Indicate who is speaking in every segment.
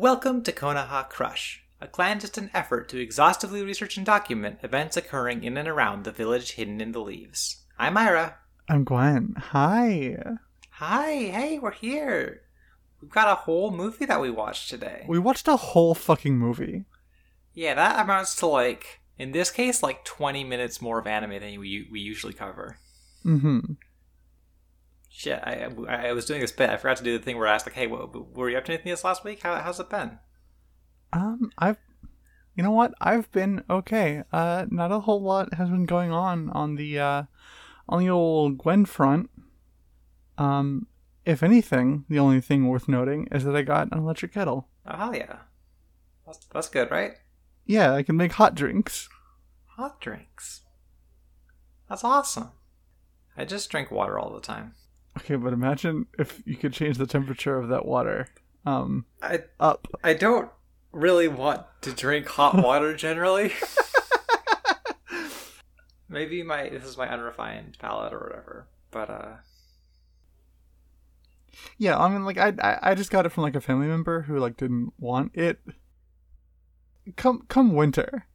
Speaker 1: Welcome to Konoha Crush, a clandestine effort to exhaustively research and document events occurring in and around the village hidden in the leaves. I'm Myra.
Speaker 2: I'm Gwen. Hi.
Speaker 1: Hi, hey, we're here. We've got a whole movie that we watched today.
Speaker 2: We watched a whole fucking movie.
Speaker 1: Yeah, that amounts to like, in this case, like 20 minutes more of anime than we, we usually cover.
Speaker 2: Mm-hmm.
Speaker 1: Shit, I, I was doing this bit. I forgot to do the thing where I asked, like, hey, what, were you up to anything this last week? How, how's it been?
Speaker 2: Um, I've, you know what? I've been okay. Uh, not a whole lot has been going on on the, uh, on the old Gwen front. Um, if anything, the only thing worth noting is that I got an electric kettle.
Speaker 1: Oh, hell yeah. That's, that's good, right?
Speaker 2: Yeah, I can make hot drinks.
Speaker 1: Hot drinks. That's awesome. I just drink water all the time.
Speaker 2: Okay, but imagine if you could change the temperature of that water um
Speaker 1: I
Speaker 2: up.
Speaker 1: I don't really want to drink hot water generally. Maybe my this is my unrefined palate or whatever. But uh
Speaker 2: Yeah, I mean like I I, I just got it from like a family member who like didn't want it. Come come winter.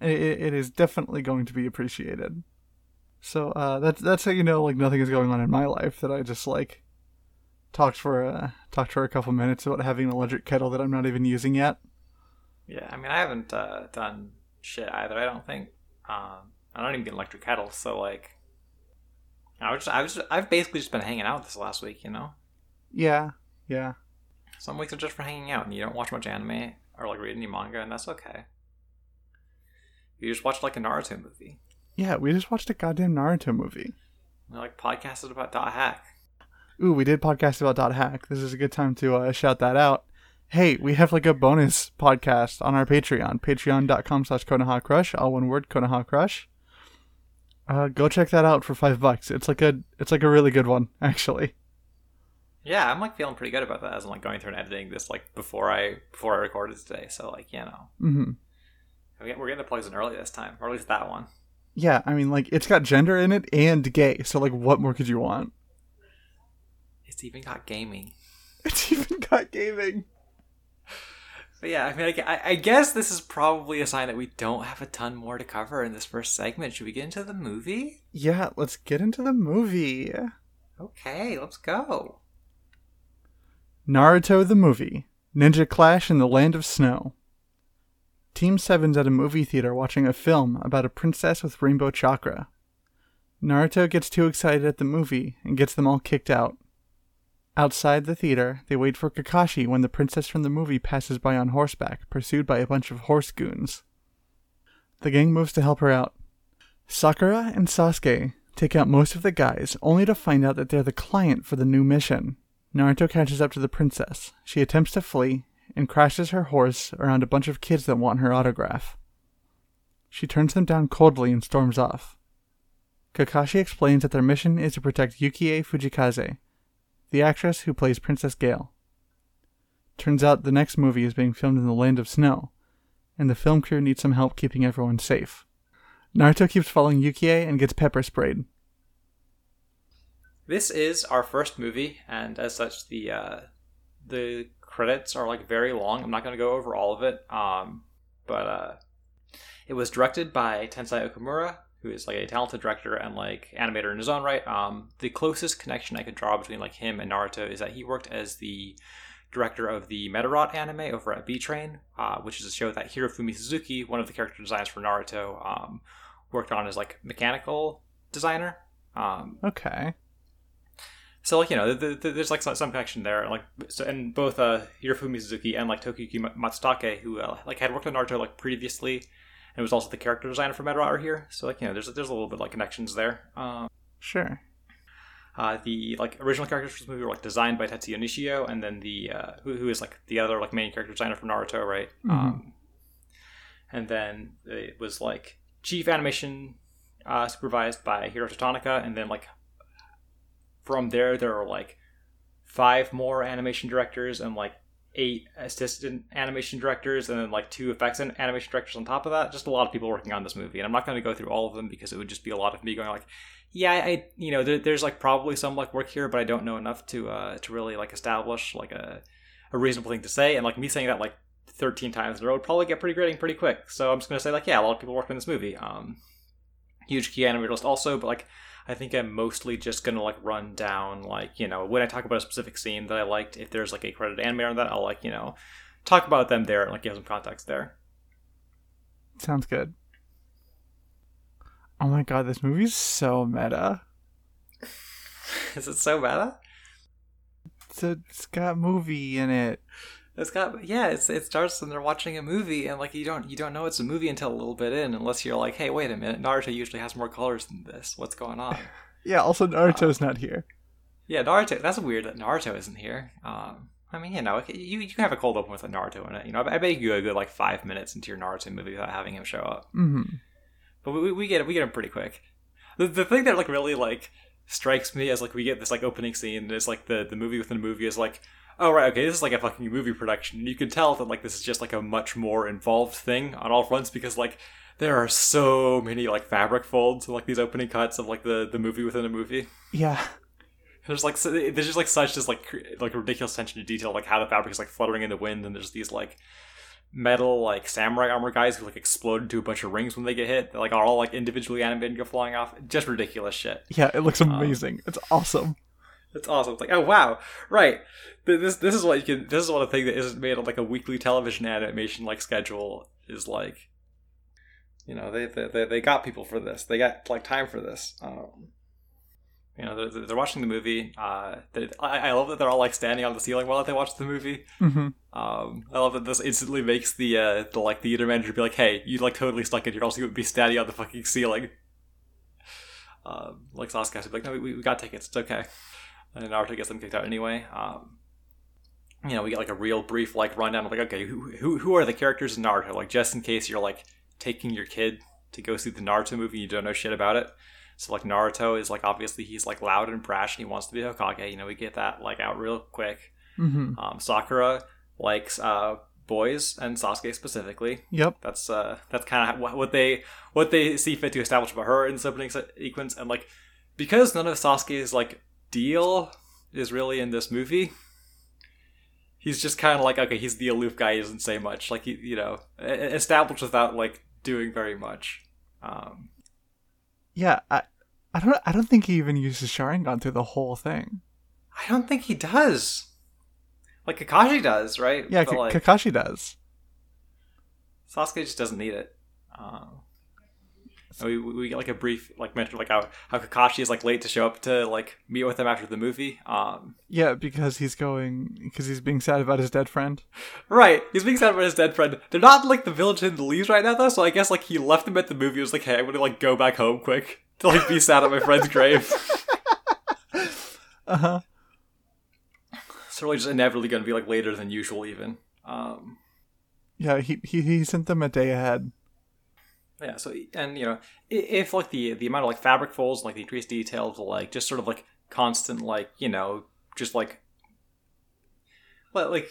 Speaker 2: It, it is definitely going to be appreciated. So uh, that's that's how you know like nothing is going on in my life that I just like talked for uh, talked for a couple minutes about having an electric kettle that I'm not even using yet.
Speaker 1: Yeah, I mean I haven't uh, done shit either. I don't think. Um, I don't even get electric kettle, so like, I was I was I've basically just been hanging out this last week, you know.
Speaker 2: Yeah, yeah.
Speaker 1: Some weeks are just for hanging out, and you don't watch much anime or like read any manga, and that's okay. You just watch like a Naruto movie.
Speaker 2: Yeah, we just watched a goddamn Naruto movie.
Speaker 1: We like podcasted about Dot Hack.
Speaker 2: Ooh, we did podcast about Dot Hack. This is a good time to uh, shout that out. Hey, we have like a bonus podcast on our Patreon, patreon.com slash Konoha Crush, all one word, Konoha Crush. Uh, go check that out for five bucks. It's like a it's like a really good one, actually.
Speaker 1: Yeah, I'm like feeling pretty good about that as I'm like going through and editing this like before I before I recorded today. So like you know,
Speaker 2: Mm-hmm.
Speaker 1: we're getting the plugs in early this time, or at least that one.
Speaker 2: Yeah, I mean, like it's got gender in it and gay. So like, what more could you want?
Speaker 1: It's even got gaming.
Speaker 2: It's even got gaming.
Speaker 1: But yeah, I mean, I, I guess this is probably a sign that we don't have a ton more to cover in this first segment. Should we get into the movie?
Speaker 2: Yeah, let's get into the movie.
Speaker 1: Okay, let's go.
Speaker 2: Naruto the movie. Ninja Clash in the Land of Snow. Team 7's at a movie theater watching a film about a princess with rainbow chakra. Naruto gets too excited at the movie and gets them all kicked out. Outside the theater, they wait for Kakashi when the princess from the movie passes by on horseback, pursued by a bunch of horse goons. The gang moves to help her out. Sakura and Sasuke take out most of the guys, only to find out that they're the client for the new mission. Naruto catches up to the princess. She attempts to flee and crashes her horse around a bunch of kids that want her autograph. She turns them down coldly and storms off. Kakashi explains that their mission is to protect Yukie Fujikaze, the actress who plays Princess Gale. Turns out the next movie is being filmed in the Land of Snow, and the film crew needs some help keeping everyone safe. Naruto keeps following Yukie and gets pepper sprayed.
Speaker 1: This is our first movie, and as such, the uh, the credits are like very long. I'm not going to go over all of it, um, but uh, it was directed by Tensai Okamura, who is like a talented director and like animator in his own right. Um, the closest connection I could draw between like him and Naruto is that he worked as the director of the Medarot anime over at Bee Train, uh, which is a show that Hirofumi Suzuki, one of the character designers for Naruto, um, worked on as like mechanical designer. Um,
Speaker 2: Okay.
Speaker 1: So like you know, the, the, there's like some, some connection there, like so, and both uh, Hirofumi Suzuki and like Tokuyuki Matsutake, who uh, like had worked on Naruto like previously, and was also the character designer for Medarot, are here. So like you know, there's there's a little bit like connections there. Um,
Speaker 2: Sure.
Speaker 1: uh, the like original characters for this movie were like designed by Tetsuya Nishio, and then the uh, who, who is like the other like main character designer for Naruto, right? Um, and then it was like chief animation uh, supervised by Hiroto Tanaka, and then like from there there are like five more animation directors and like eight assistant animation directors and then like two effects and animation directors on top of that just a lot of people working on this movie and i'm not going to go through all of them because it would just be a lot of me going like yeah i you know there, there's like probably some like work here but i don't know enough to uh to really like establish like a a reasonable thing to say, and like me saying that like 13 times in a row would probably get pretty grating pretty quick. So I'm just gonna say like, yeah, a lot of people worked on this movie. Um, huge key animator list also, but like I think I'm mostly just gonna like run down like you know when I talk about a specific scene that I liked. If there's like a credited animator on that, I'll like you know talk about them there and like give some context there.
Speaker 2: Sounds good. Oh my god, this movie's so meta.
Speaker 1: Is it so meta?
Speaker 2: It's, a, it's got movie in it.
Speaker 1: It's got yeah. It's it starts and they're watching a movie and like you don't you don't know it's a movie until a little bit in unless you're like hey wait a minute Naruto usually has more colors than this. What's going on?
Speaker 2: Yeah, also Naruto's uh, not here.
Speaker 1: Yeah, Naruto. That's weird that Naruto isn't here. Um, I mean, you know, you you can have a cold open with a Naruto in it. You know, I bet you go a good like five minutes into your Naruto movie without having him show up.
Speaker 2: Mm-hmm.
Speaker 1: But we, we get it. We get him pretty quick. The, the thing that like really like strikes me as like we get this like opening scene and it's like the the movie within the movie is like oh right okay this is like a fucking movie production you can tell that like this is just like a much more involved thing on all fronts because like there are so many like fabric folds and like these opening cuts of like the the movie within a movie
Speaker 2: yeah
Speaker 1: there's like so, there's just like such just like like ridiculous attention to detail like how the fabric is like fluttering in the wind and there's these like metal like samurai armor guys who like explode into a bunch of rings when they get hit. They like are all like individually animated and go flying off. Just ridiculous shit.
Speaker 2: Yeah, it looks um, amazing. Um, it's awesome.
Speaker 1: It's awesome. It's like oh wow, right. This this is what you can. This is what a thing that isn't made on like a weekly television animation like schedule is like. You know they they they got people for this. They got like time for this. Um, you know they're, they're watching the movie uh I, I love that they're all like standing on the ceiling while they watch the movie
Speaker 2: mm-hmm.
Speaker 1: um i love that this instantly makes the uh the like the theater manager be like hey you like totally stuck in here also you would be standing on the fucking ceiling um like Sasuke has to be like no we, we got tickets it's okay and Naruto gets them kicked out anyway um you know we get like a real brief like rundown of like okay who, who, who are the characters in Naruto like just in case you're like taking your kid to go see the Naruto movie and you don't know shit about it so like Naruto is like obviously he's like loud and brash and he wants to be Hokage. You know, we get that like out real quick.
Speaker 2: Mm-hmm.
Speaker 1: Um, Sakura likes uh, boys and Sasuke specifically.
Speaker 2: Yep.
Speaker 1: That's uh that's kind of what they what they see fit to establish about her in this opening sequence and like because none of Sasuke's like deal is really in this movie. He's just kind of like okay, he's the aloof guy. He doesn't say much. Like he, you know, established without like doing very much. Um,
Speaker 2: yeah, I, I don't. I don't think he even uses Sharingan through the whole thing.
Speaker 1: I don't think he does. Like Kakashi does, right?
Speaker 2: Yeah, K- like, Kakashi does.
Speaker 1: Sasuke just doesn't need it. Um, we, we get like a brief like mention like how how Kakashi is like late to show up to like meet with him after the movie. Um,
Speaker 2: yeah, because he's going because he's being sad about his dead friend.
Speaker 1: Right, he's being sad about his dead friend. They're not like the village in the leaves right now though, so I guess like he left them at the movie. He was like, hey, I'm gonna like go back home quick to like be sad at my friend's grave.
Speaker 2: uh huh.
Speaker 1: It's really just inevitably gonna be like later than usual, even. Um,
Speaker 2: yeah, he, he he sent them a day ahead.
Speaker 1: Yeah, so and you know, if like the the amount of like fabric folds, like the increased details, like just sort of like constant, like you know, just like, well, like,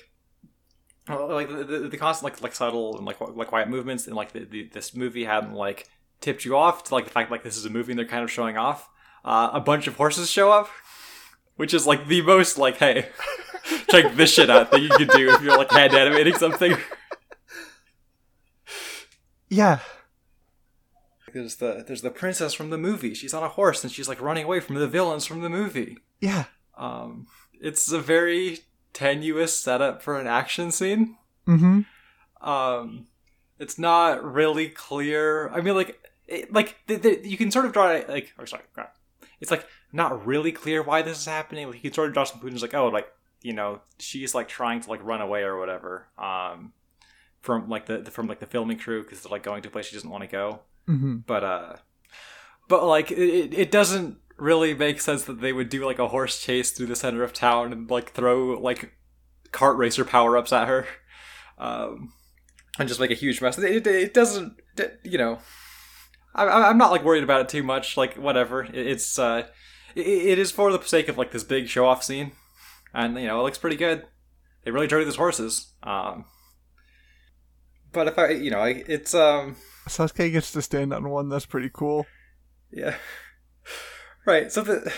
Speaker 1: like the, the, the, constant like like subtle and like like quiet movements, and like the, the, this movie hadn't like tipped you off to like the fact like this is a movie and they're kind of showing off. Uh, a bunch of horses show up, which is like the most like, hey, check this shit out that you could do if you're like hand animating something.
Speaker 2: Yeah,
Speaker 1: there's the there's the princess from the movie. She's on a horse and she's like running away from the villains from the movie.
Speaker 2: Yeah.
Speaker 1: Um, it's a very tenuous setup for an action scene.
Speaker 2: Mm-hmm.
Speaker 1: Um, it's not really clear. I mean, like, it, like the, the, you can sort of draw it like, or sorry. It's like not really clear why this is happening. Like, you can sort of draw some conclusions, like, oh, like you know, she's like trying to like run away or whatever. Um, from like the, the from like the filming crew because they're like going to a place she doesn't want to go.
Speaker 2: Mm-hmm.
Speaker 1: But uh, but like it, it doesn't really make sense that they would do like a horse chase through the center of town and like throw like cart racer power ups at her, um, and just make a huge mess. It, it, it doesn't, you know. I, I'm not like worried about it too much. Like whatever, it, it's uh, it, it is for the sake of like this big show off scene, and you know it looks pretty good. They really drew these horses. Um, but if I, you know, it's um
Speaker 2: Sasuke gets to stand on one. That's pretty cool.
Speaker 1: Yeah. Right. So the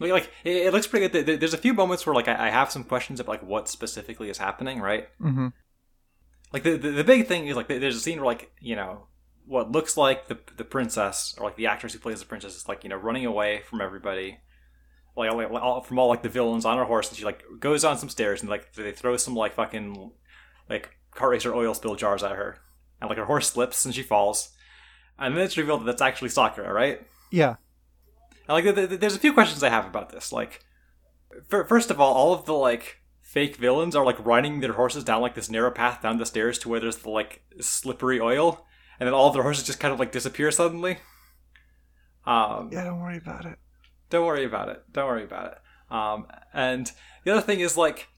Speaker 1: like, it, looks pretty good. There's a few moments where like I, have some questions of like what specifically is happening, right?
Speaker 2: Mm-hmm.
Speaker 1: Like the, the the big thing is like there's a scene where like you know what looks like the the princess or like the actress who plays the princess is like you know running away from everybody, like, like all, from all like the villains on her horse, and she like goes on some stairs and like they throw some like fucking like car racer oil spill jars at her, and like her horse slips and she falls, and then it's revealed that that's actually Sakura, right?
Speaker 2: Yeah.
Speaker 1: And, like, th- th- there's a few questions I have about this. Like, fir- first of all, all of the like fake villains are like riding their horses down like this narrow path down the stairs to where there's the like slippery oil, and then all of their horses just kind of like disappear suddenly. Um,
Speaker 2: Yeah, don't worry about it.
Speaker 1: don't worry about it. Don't worry about it. Um, and the other thing is like,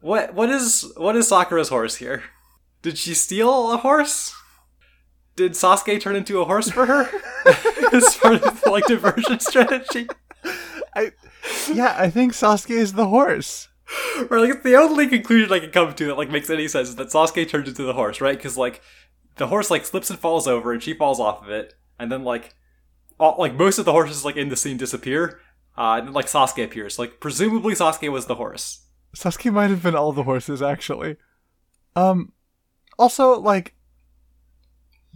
Speaker 1: what what is what is Sakura's horse here? Did she steal a horse? Did Sasuke turn into a horse for her as part of the, like diversion strategy?
Speaker 2: I Yeah, I think Sasuke is the horse.
Speaker 1: or like it's the only conclusion I can come to that like makes any sense is that Sasuke turns into the horse, right? Because like the horse like slips and falls over, and she falls off of it, and then like all, like most of the horses like in the scene disappear, uh, and then like Sasuke appears. Like presumably Sasuke was the horse.
Speaker 2: Sasuke might have been all the horses actually. Um also like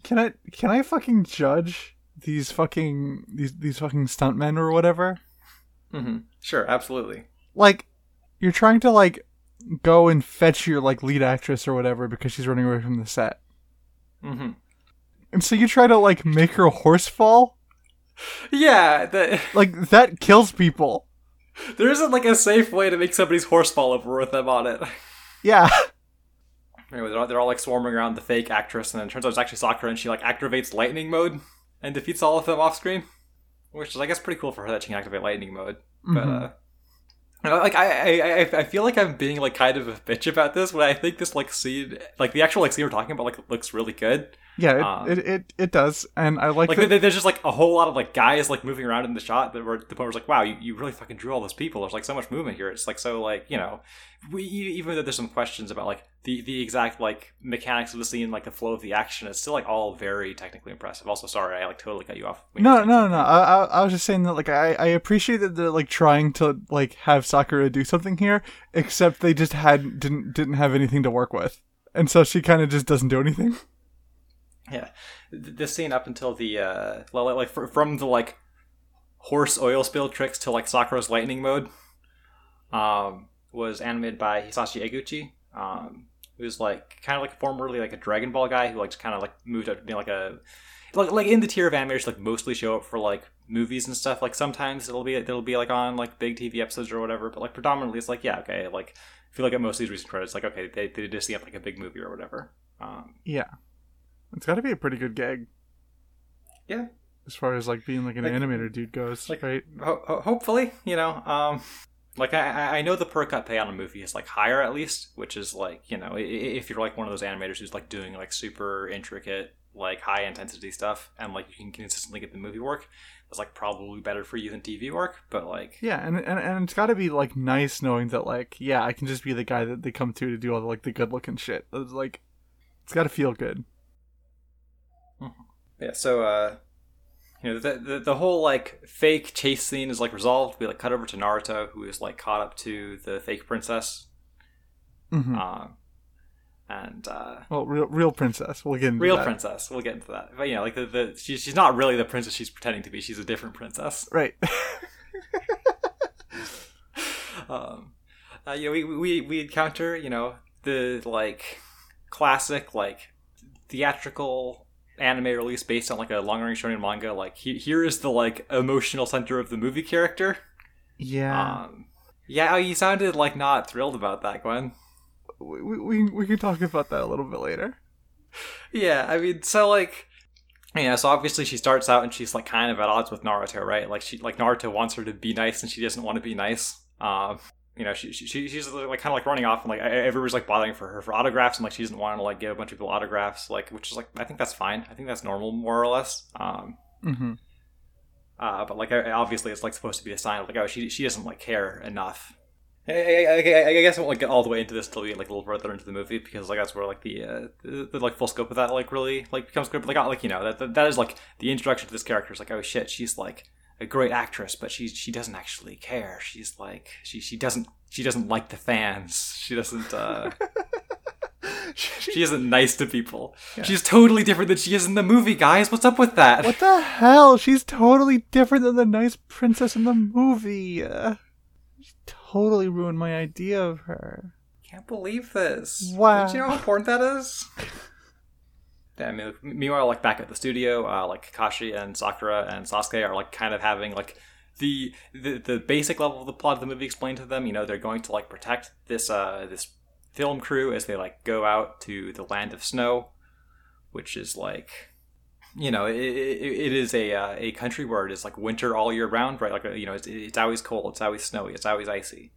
Speaker 2: can I can I fucking judge these fucking these these fucking stuntmen or whatever?
Speaker 1: Mm-hmm. Sure, absolutely.
Speaker 2: Like you're trying to like go and fetch your like lead actress or whatever because she's running away from the set.
Speaker 1: Mm-hmm.
Speaker 2: And so you try to like make her horse fall?
Speaker 1: Yeah, the,
Speaker 2: Like that kills people.
Speaker 1: there isn't like a safe way to make somebody's horse fall over with them on it.
Speaker 2: Yeah.
Speaker 1: Anyway, they're all, they're all like swarming around the fake actress, and then it turns out it's actually Sakura, and she like activates lightning mode and defeats all of them off screen, which is I guess pretty cool for her that she can activate lightning mode. But
Speaker 2: Mhm.
Speaker 1: uh, like I, I I I feel like I'm being like kind of a bitch about this, but I think this like scene, like the actual like scene we're talking about, like looks really good.
Speaker 2: Yeah, it,
Speaker 1: Um,
Speaker 2: it, it, it does. And I like,
Speaker 1: Like
Speaker 2: that.
Speaker 1: there's just like a whole lot of like guys like moving around in the shot that were the point it's like, wow, you, you really fucking drew all those people. There's like so much movement here. It's like so like you know, we even though there's some questions about like the the exact like mechanics of the scene, like the flow of the action, it's still like all very technically impressive. Also, sorry, I like totally cut you off.
Speaker 2: No, no, no. I, I, I was just saying that, like, I, I appreciate that they're like trying to like have Sakura do something here, except they just had didn't didn't have anything to work with, and so she kind of just doesn't do anything.
Speaker 1: Yeah, this scene up until the uh, li- like from the like horse oil spill tricks to like Sakura's lightning mode, um, was animated by Hisashi Eguchi, um, who's like kind of like formerly like a Dragon Ball guy who like kind of like moved up to being like a like like in the tier of animators like mostly show up for like movies and stuff. Like sometimes it'll be it'll be like on like big TV episodes or whatever, but like predominantly it's like yeah okay like I feel like at most of these recent credits like okay they they just see up like a big movie or whatever. Um,
Speaker 2: Yeah, it's got to be a pretty good gag
Speaker 1: yeah,
Speaker 2: as far as like being like an
Speaker 1: Like-
Speaker 2: animator dude goes,
Speaker 1: like-
Speaker 2: right?
Speaker 1: Ho- ho- hopefully, you know, um, like I, I- know the per cut pay on a movie is like higher at least, which is like you know if you're like one of those animators who's like doing like super intricate, like high intensity stuff, and like you can consistently get the movie work, that's like probably better for you than TV work. But like,
Speaker 2: Yeah, and and, and it's got to be like nice knowing that like yeah, I can just be the guy that they come to to do all the like the good looking shit. It's like it's got to feel good.
Speaker 1: Yeah, so uh, you know the, the the whole like fake chase scene is like resolved. We like cut over to Naruto, who is like caught up to the fake princess,
Speaker 2: hmm
Speaker 1: um, and uh,
Speaker 2: well, real real princess. We'll get into
Speaker 1: real
Speaker 2: that.
Speaker 1: princess. We'll get into that. But you know, like the, the she's she's not really the princess she's pretending to be. She's a different princess.
Speaker 2: right?
Speaker 1: Um, uh, you know, we, we we encounter you know the like classic like theatrical anime release based on like a long running shonen manga. Like he, here is the like emotional center of the movie character.
Speaker 2: yeah.
Speaker 1: Um, yeah, you sounded like not thrilled about that, Gwen.
Speaker 2: we, we we can talk about that a little bit later.
Speaker 1: Yeah, I mean, so like, yeah, so obviously she starts out and she's like kind of at odds with Naruto, right? Like she, like Naruto wants her to be nice and she doesn't want to be nice. Um, you know, she, she she's like kind of like running off and like everybody's like bothering for her for autographs and like she doesn't want to like give a bunch of people autographs, like which is like I think that's fine. I think that's normal more or less. Um,
Speaker 2: hmm
Speaker 1: uh, but like obviously it's like supposed to be a sign of like oh she she doesn't like care enough. I, I, I, I guess I won't like get all the way into this until we get like a little further into the movie because like that's where like the uh, the, the like full scope of that like really like becomes good. But, like like you know that, that that is like the introduction to this character is like oh shit she's like a great actress, but she she doesn't actually care. She's like she she doesn't she doesn't like the fans. She doesn't. uh She isn't nice to people.
Speaker 2: Yeah.
Speaker 1: She's totally different than she is in the movie, guys. What's up with that?
Speaker 2: What the hell? She's totally different than the nice princess in the movie. Uh, she totally ruined my idea of her.
Speaker 1: Can't believe this.
Speaker 2: Wow.
Speaker 1: Do you know how important that is? I mean, meanwhile, like back at the studio, uh, like Kakashi and Sakura and Sasuke are like kind of having like the, the the basic level of the plot of the movie explained to them. You know, they're going to like protect this uh this film crew as they like go out to the land of snow, which is like you know it, it, it is a uh, a country where it is like winter all year round, right? Like you know it's, it's always cold, it's always snowy, it's always icy.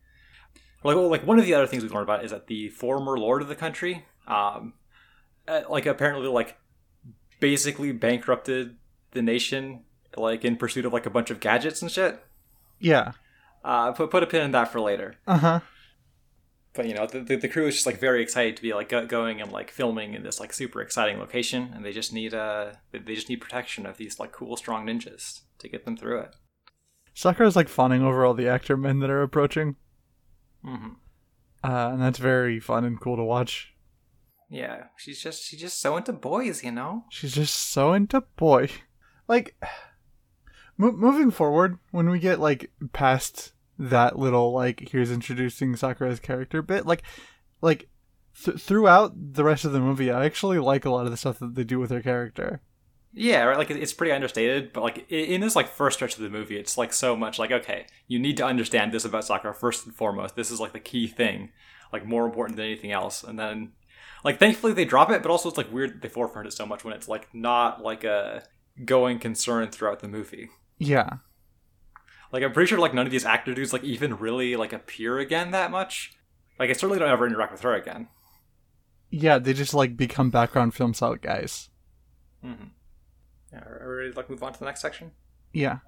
Speaker 1: Like well, like one of the other things we've learned about is that the former lord of the country, um, like apparently like basically bankrupted the nation like in pursuit of like a bunch of gadgets and shit.
Speaker 2: Yeah.
Speaker 1: Uh, put put a pin in that for later.
Speaker 2: Uh huh.
Speaker 1: But you know, the, the, the crew is just like very excited to be like go, going and like filming in this like super exciting location, and they just need uh they- just need protection of these like cool strong ninjas to get them through it.
Speaker 2: Sakura's like fawning over all the actor men that are approaching,
Speaker 1: hmm
Speaker 2: uh, and that's very fun and cool to watch.
Speaker 1: Yeah, she's just she's just so into boys, you know.
Speaker 2: She's just so into boy. Like, mo- moving forward, when we get like past that little like here's introducing Sakura's character bit, like, like th- throughout the rest of the movie, I actually like a lot of the stuff that they do with her character.
Speaker 1: Yeah, right. Like it's pretty understated, but like in this like first stretch of the movie, it's like so much like okay, you need to understand this about Sakura first and foremost. This is like the key thing, like more important than anything else. And then, like thankfully they drop it, but also it's like weird that they forefront it so much when it's like not like a going concern throughout the movie.
Speaker 2: Yeah,
Speaker 1: Like I'm pretty sure like none of these actor dudes like even really like appear again that much. Like I certainly don't ever interact with her again.
Speaker 2: yeah, they just like become background film style guys.
Speaker 1: Mm-hmm. Yeah, are are we ready to like move on to the next section?
Speaker 2: Yeah.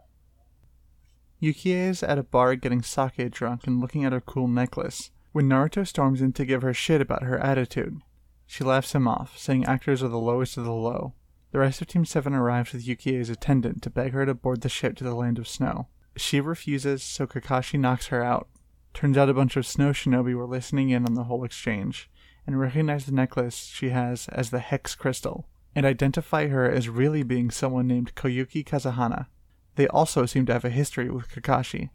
Speaker 2: Yukie is at a bar getting sake drunk and looking at her cool necklace when Naruto storms in to give her shit about her attitude. She laughs him off, saying actors are the lowest of the low. The rest of Team 7 arrives with Yukie's attendant to beg her to board the ship to the land of snow. She refuses, so Kakashi knocks her out. Turns out a bunch of snow shinobi were listening in on the whole exchange and recognize the necklace she has as the Hex Crystal and identify her as really being someone named Koyuki Kazahana. They also seem to have a history with Kakashi.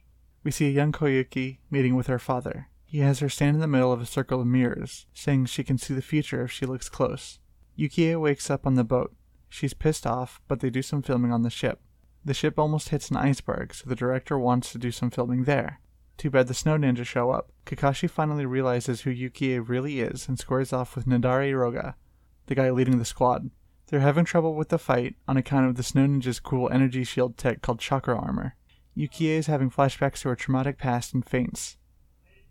Speaker 2: We see a young Koyuki meeting with her father. He has her stand in the middle of a circle of mirrors, saying she can see the future if she looks close. Yukie wakes up on the boat. She's pissed off, but they do some filming on the ship. The ship almost hits an iceberg, so the director wants to do some filming there. Too bad the snow ninja show up. Kakashi finally realizes who Yukie really is and squares off with Nadare Roga, the guy leading the squad. They're having trouble with the fight on account of the Snow Ninja's cool energy shield tech called Chakra Armor. Yukie is having flashbacks to her traumatic past and faints.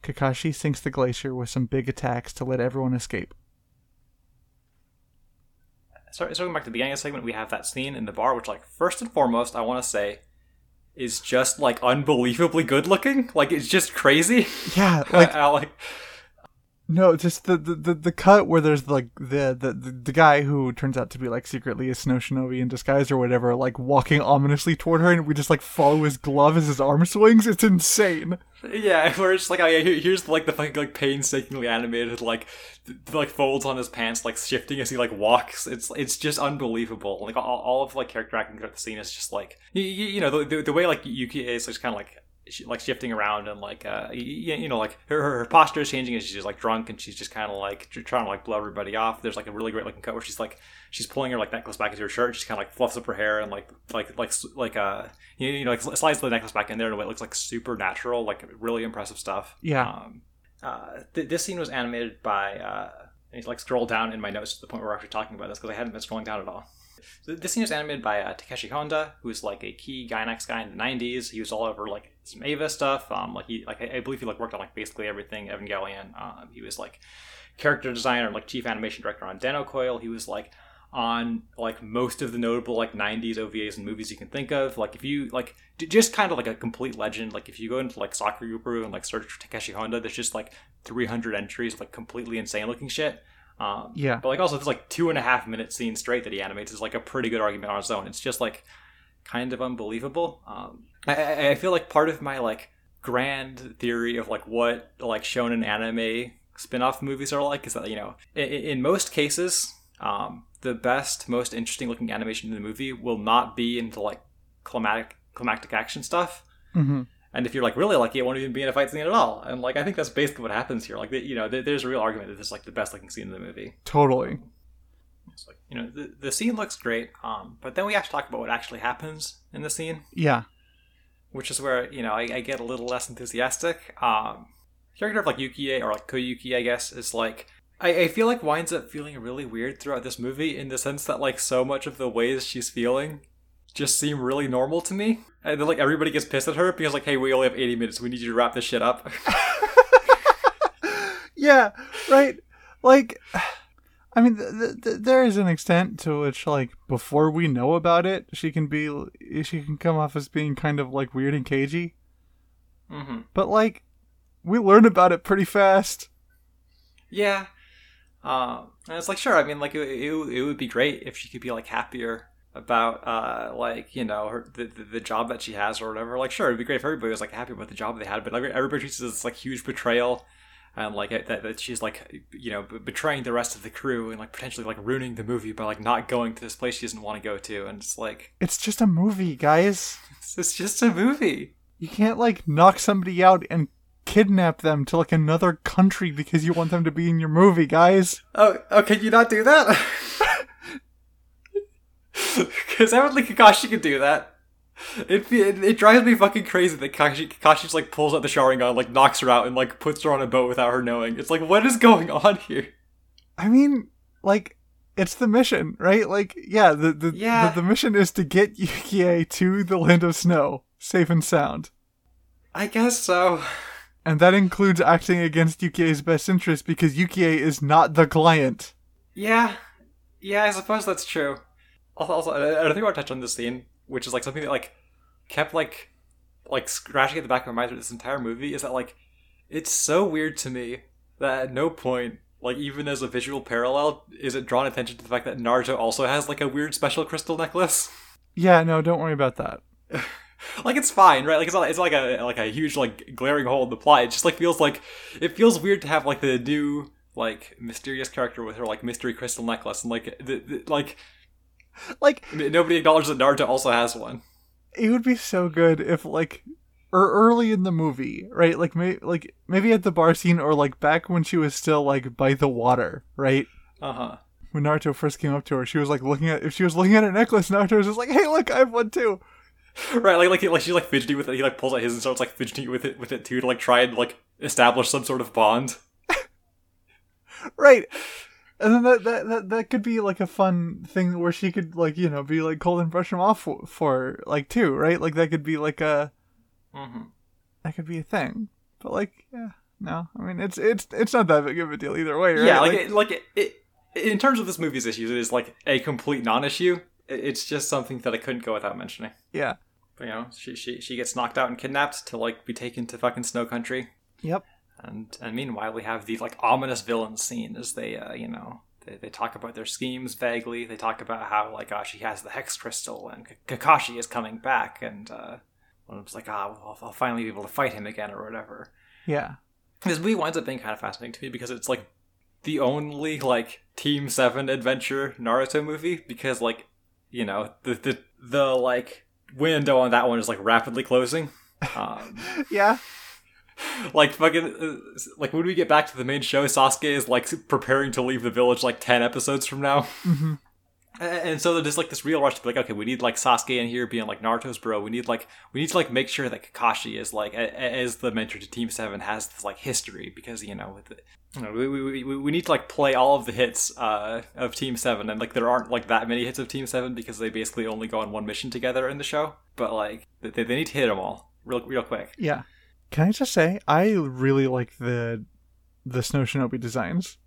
Speaker 2: Kakashi sinks the glacier with some big attacks to let everyone escape.
Speaker 1: So, so going back to the beginning of the segment, we have that scene in the bar, which, like, first and foremost, I want to say, is just like unbelievably good looking. Like, it's just crazy.
Speaker 2: Yeah, like
Speaker 1: I, like,
Speaker 2: no, just the, the, the, the cut where there's like the, the the guy who turns out to be like secretly a snow shinobi in disguise or whatever, like walking ominously toward her, and we just like follow his glove as his arm swings. It's insane.
Speaker 1: yeah, where it's like, oh yeah, here's like the fucking like painstakingly animated like like folds on his pants like shifting as he like walks. It's it's just unbelievable. Like all, all of like character acting throughout the scene is just like you, you know the, the, the way like Yuki is just kind of like like shifting around and like uh you, you know like her, her her posture is changing and she's just like drunk and she's just kind of like trying to like blow everybody off. There's like a really great looking cut where she's like she's pulling her like necklace back into her shirt. She kind of like fluffs up her hair and like like like like uh you you know like slides the necklace back in there in a way it looks like super natural, like really impressive stuff.
Speaker 2: Yeah.
Speaker 1: Um, uh, th- this scene was animated by. Uh, need to like scroll down in my notes to the point where we're actually talking about this because I hadn't been scrolling down at all. This scene was animated by uh, Takeshi Honda, who's like a key Gainax guy in the '90s. He was all over like some Eva stuff. Um, like he, like I, believe he like worked on like basically everything Evangelion. Um, he was like character designer, like chief animation director on Dennou Coil. He was like on like most of the notable like 90s OVAs and movies you can think of. Like if you like j- just kind of like a complete legend. Like if you go into like Sakugabooru and like search for Takeshi Honda, there's just like 300 entries like completely insane looking shit. Um,
Speaker 2: Yeah.
Speaker 1: But like also this like two and a half minute scene straight that he animates is like a pretty good argument on its own. It's just like kind of unbelievable. Um, I, I, feel like part of my like grand theory of like what like shonen anime spin-off movies are like is that you know in, in most cases um, the best most interesting looking animation in the movie will not be into like climatic climactic action stuff
Speaker 2: Mm-hmm.
Speaker 1: And if you're like really lucky it won't even be in a fight scene at all and like i think that's basically what happens here like you know there's a real argument that this is like the best looking scene in the movie
Speaker 2: Totally.
Speaker 1: it's like you know the, the scene looks great um, but then we have to talk about what actually happens in the scene
Speaker 2: Yeah.
Speaker 1: which is where you know I, I get a little less enthusiastic. Um, character of like Yukie or like Koyuki, I guess, is like I, I feel like winds up feeling really weird throughout this movie in the sense that like so much of the ways she's feeling just seem really normal to me. And then like everybody gets pissed at her because like, hey, we only have eighty minutes. We need you to wrap this shit up.
Speaker 2: Yeah. Right. Like, I mean, th- th- there is an extent to which, like, before we know about it, she can be, she can come off as being kind of like weird and cagey.
Speaker 1: hmm
Speaker 2: But like, we learn about it pretty fast.
Speaker 1: Yeah. Um, and it's like, sure. I mean, like, it, it, it would be great if she could be like happier about, uh, like you know, her the, the the job that she has or whatever. Like, sure, it'd be great if everybody was like happy about the job they had, but like, everybody treats this like huge betrayal, and like that, that she's like, you know, b- betraying the rest of the crew and like potentially like ruining the movie by like not going to this place she doesn't want to go to, and it's like,
Speaker 2: It's just a movie, guys.
Speaker 1: it's, it's just a movie.
Speaker 2: You can't like knock somebody out and kidnap them to like another country because you want them to be in your movie, guys.
Speaker 1: Oh, oh, can you not do that? Because I would think Kakashi could do that. It, it it drives me fucking crazy that Kakashi Kakashi just like pulls out the Sharingan, like knocks her out, and like puts her on a boat without her knowing. It's like, what is going on here?
Speaker 2: I mean, like, it's the mission, right? Like, yeah, the the,
Speaker 1: Yeah.
Speaker 2: the, the mission is to get Yukie to the land of snow, safe and sound.
Speaker 1: I guess so.
Speaker 2: And that includes acting against Yukie's best interest because Yukie is not the client.
Speaker 1: Yeah, yeah, I suppose that's true. Also, also I I think I want to touch on this scene, which is like something that like kept like like scratching at the back of my mind through this entire movie. Is that like it's so weird to me that at no point, like even as a visual parallel, is it drawn attention to the fact that Naruto also has like a weird special crystal necklace.
Speaker 2: Yeah, no, don't worry about that.
Speaker 1: like it's fine, right? Like it's not it's like a like a huge like glaring hole in the plot. It just like feels like it feels weird to have like the new like mysterious character with her like mystery crystal necklace and like the, the like
Speaker 2: Like,
Speaker 1: nobody acknowledges that Naruto also has one.
Speaker 2: it would be so good if like or early in the movie, right? Like may, like maybe at the bar scene or like back when she was still like by the water, right?
Speaker 1: Uh huh.
Speaker 2: When Naruto first came up to her, she was like looking at if she was looking at a necklace, Naruto was just like, "Hey, look, I have one too."
Speaker 1: Right, like like like she's like fidgety with it. He like pulls out his and starts like fidgeting with it with it too to like try and like establish some sort of bond.
Speaker 2: Right. And then that, that that that could be like a fun thing where she could like you know be like cold and brush him off for, for like too right like that could be like a
Speaker 1: Mm-hmm.
Speaker 2: that could be a thing but like yeah no I mean it's it's it's not that big of a deal either way right
Speaker 1: Yeah, like it, like it, it. In terms of this movie's issues, it is like a complete non-issue. It's just something that I couldn't go without mentioning.
Speaker 2: yeah
Speaker 1: But, you know, she she she gets knocked out and kidnapped to like be taken to fucking Snow Country.
Speaker 2: yep
Speaker 1: And and meanwhile, we have the like ominous villain scene as they, uh, you know, they, they talk about their schemes vaguely. They talk about how like, uh, she has the hex crystal and K- Kakashi is coming back, and uh, one of them's like, ah, well, I'll, I'll finally be able to fight him again or whatever.
Speaker 2: yeah
Speaker 1: This movie winds up being kind of fascinating to me because it's like the only like Team Seven adventure Naruto movie because like, you know, the the the like window on that one is like rapidly closing. Um,
Speaker 2: yeah
Speaker 1: like fucking uh, like when we get back to the main show sasuke is like preparing to leave the village like 10 episodes from now.
Speaker 2: Hmm
Speaker 1: and so there's like this real rush to be like okay we need like sasuke in here being like naruto's bro. We need like we need to like make sure that kakashi is like as the mentor to team 7 has this like history because you know with the, you know, we, we, we, we need to like play all of the hits uh, of team 7 and like there aren't like that many hits of team 7 because they basically only go on one mission together in the show but like they, they need to hit them all real real quick.
Speaker 2: Yeah can I just say I really like the the Snow Shinobi designs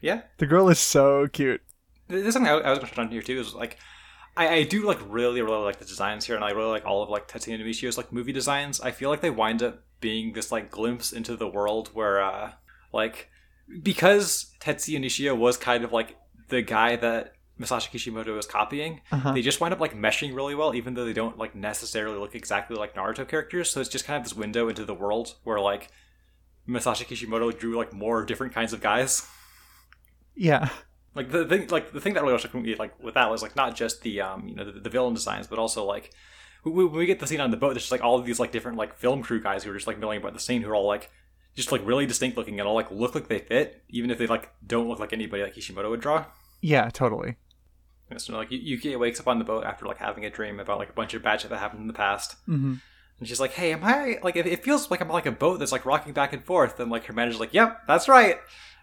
Speaker 1: yeah
Speaker 2: the girl is so cute
Speaker 1: There's something I, I was going to touch on here too. Is like, I, I do like really really like the designs here, and I really like all of like Tetsuya Nishio's like movie designs. I feel like they wind up being this like glimpse into the world where, uh like, because Tetsuya Nishio was kind of like the guy that Masashi Kishimoto is copying,
Speaker 2: Uh-huh.
Speaker 1: they just wind up like meshing really well, even though they don't like necessarily look exactly like Naruto characters. So it's just kind of this window into the world where like Masashi Kishimoto drew like more different kinds of guys.
Speaker 2: Yeah.
Speaker 1: Like the thing, like the thing that really struck me like with that was like not just the um you know the, the villain designs, but also like when we, when we get the scene on the boat, there's just like all of these like different like film crew guys who are just like milling about the scene who are all like just like really distinct looking and all like look like they fit, even if they like don't look like anybody like Kishimoto would draw.
Speaker 2: Yeah, totally.
Speaker 1: And So like Yuki wakes up on the boat after like having a dream about like a bunch of bad shit that happened in the past,
Speaker 2: hmm
Speaker 1: and she's like, "Hey, am I like? It, it feels like I'm like a boat that's like rocking back and forth." And like her manager's like, "Yep, that's right."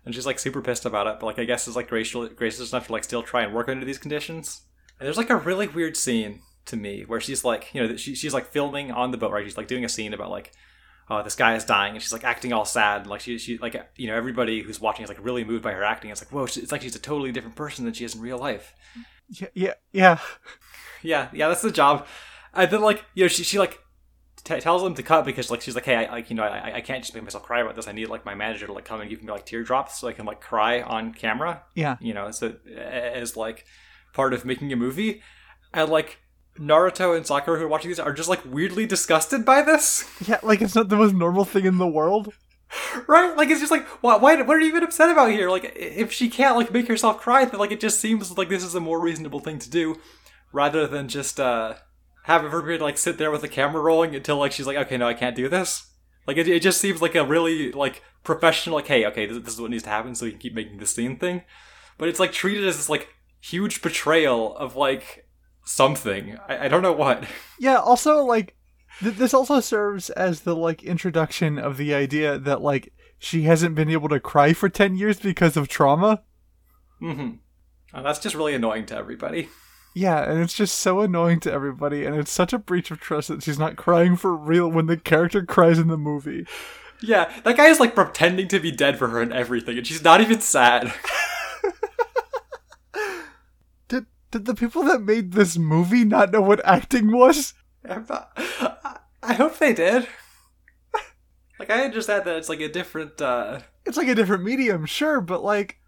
Speaker 1: And she's like super pissed about it, but like I guess is like gracious, gracious enough to like still try and work under these conditions. And there's like a really weird scene to me where she's like, you know, she, she's like filming on the boat, right? She's like doing a scene about like, oh, this guy is dying, and she's like acting all sad, and like she, she like you know everybody who's watching is like really moved by her acting. It's like, whoa, she- it's like she's a totally different person than she is in real life.
Speaker 2: Yeah, yeah, yeah.
Speaker 1: Yeah, yeah, that's the job. And then like you know she she like t- tells them to cut because like she's like hey I like you know I I can't just make myself cry about this. I need like my manager to like come and give me like teardrops so I can like cry on camera.
Speaker 2: Yeah.
Speaker 1: You know, so as like part of making a movie, and like Naruto and Sakura who are watching these are just like weirdly disgusted by this.
Speaker 2: Yeah, like it's not the most normal thing in the world.
Speaker 1: right? Like it's just like why, why what are you even upset about here? Like if she can't like make herself cry, then like it just seems like this is a more reasonable thing to do, rather than just uh have everybody like sit there with the camera rolling until like she's like okay no I can't do this. Like it, it just seems like a really like professional like hey okay this, this is what needs to happen so you can keep making the scene thing, but it's like treated as this like huge betrayal of like something I, I don't know what.
Speaker 2: Yeah, also like this also serves as the like introduction of the idea that like she hasn't been able to cry for 10 years because of trauma.
Speaker 1: hmm that's just really annoying to everybody.
Speaker 2: Yeah, and it's just so annoying to everybody and it's such a breach of trust that she's not crying for real when the character cries in the movie.
Speaker 1: Yeah, that guy is like pretending to be dead for her and everything, and she's not even sad.
Speaker 2: Did did the people that made this movie not know what acting was?
Speaker 1: I hope they did. Like I understand that it's like a different, uh
Speaker 2: It's like a different medium, sure, but like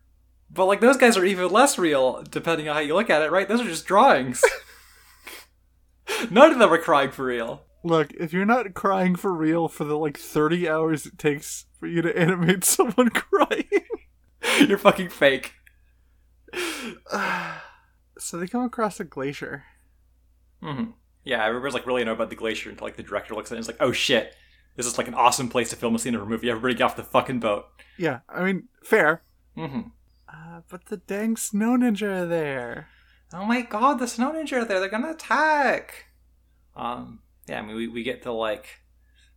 Speaker 1: but like those guys are even less real, depending on how you look at it, right? Those are just drawings. None of them are crying for real.
Speaker 2: look, if you're not crying for real for the like 30 hours it takes for you to animate someone crying.
Speaker 1: You're fucking fake.
Speaker 2: so they come across a glacier.
Speaker 1: hmm Yeah, everybody's like really annoyed about the glacier until like the director looks at it and is like, "Oh shit, this is like an awesome place to film a scene of a movie. Everybody get off the fucking boat."
Speaker 2: Yeah, I mean, fair.
Speaker 1: hmm
Speaker 2: Uh, but the dang snow ninja are there.
Speaker 1: oh my god, the snow ninja are there. They're gonna attack. Um, yeah, I mean, we, we get to like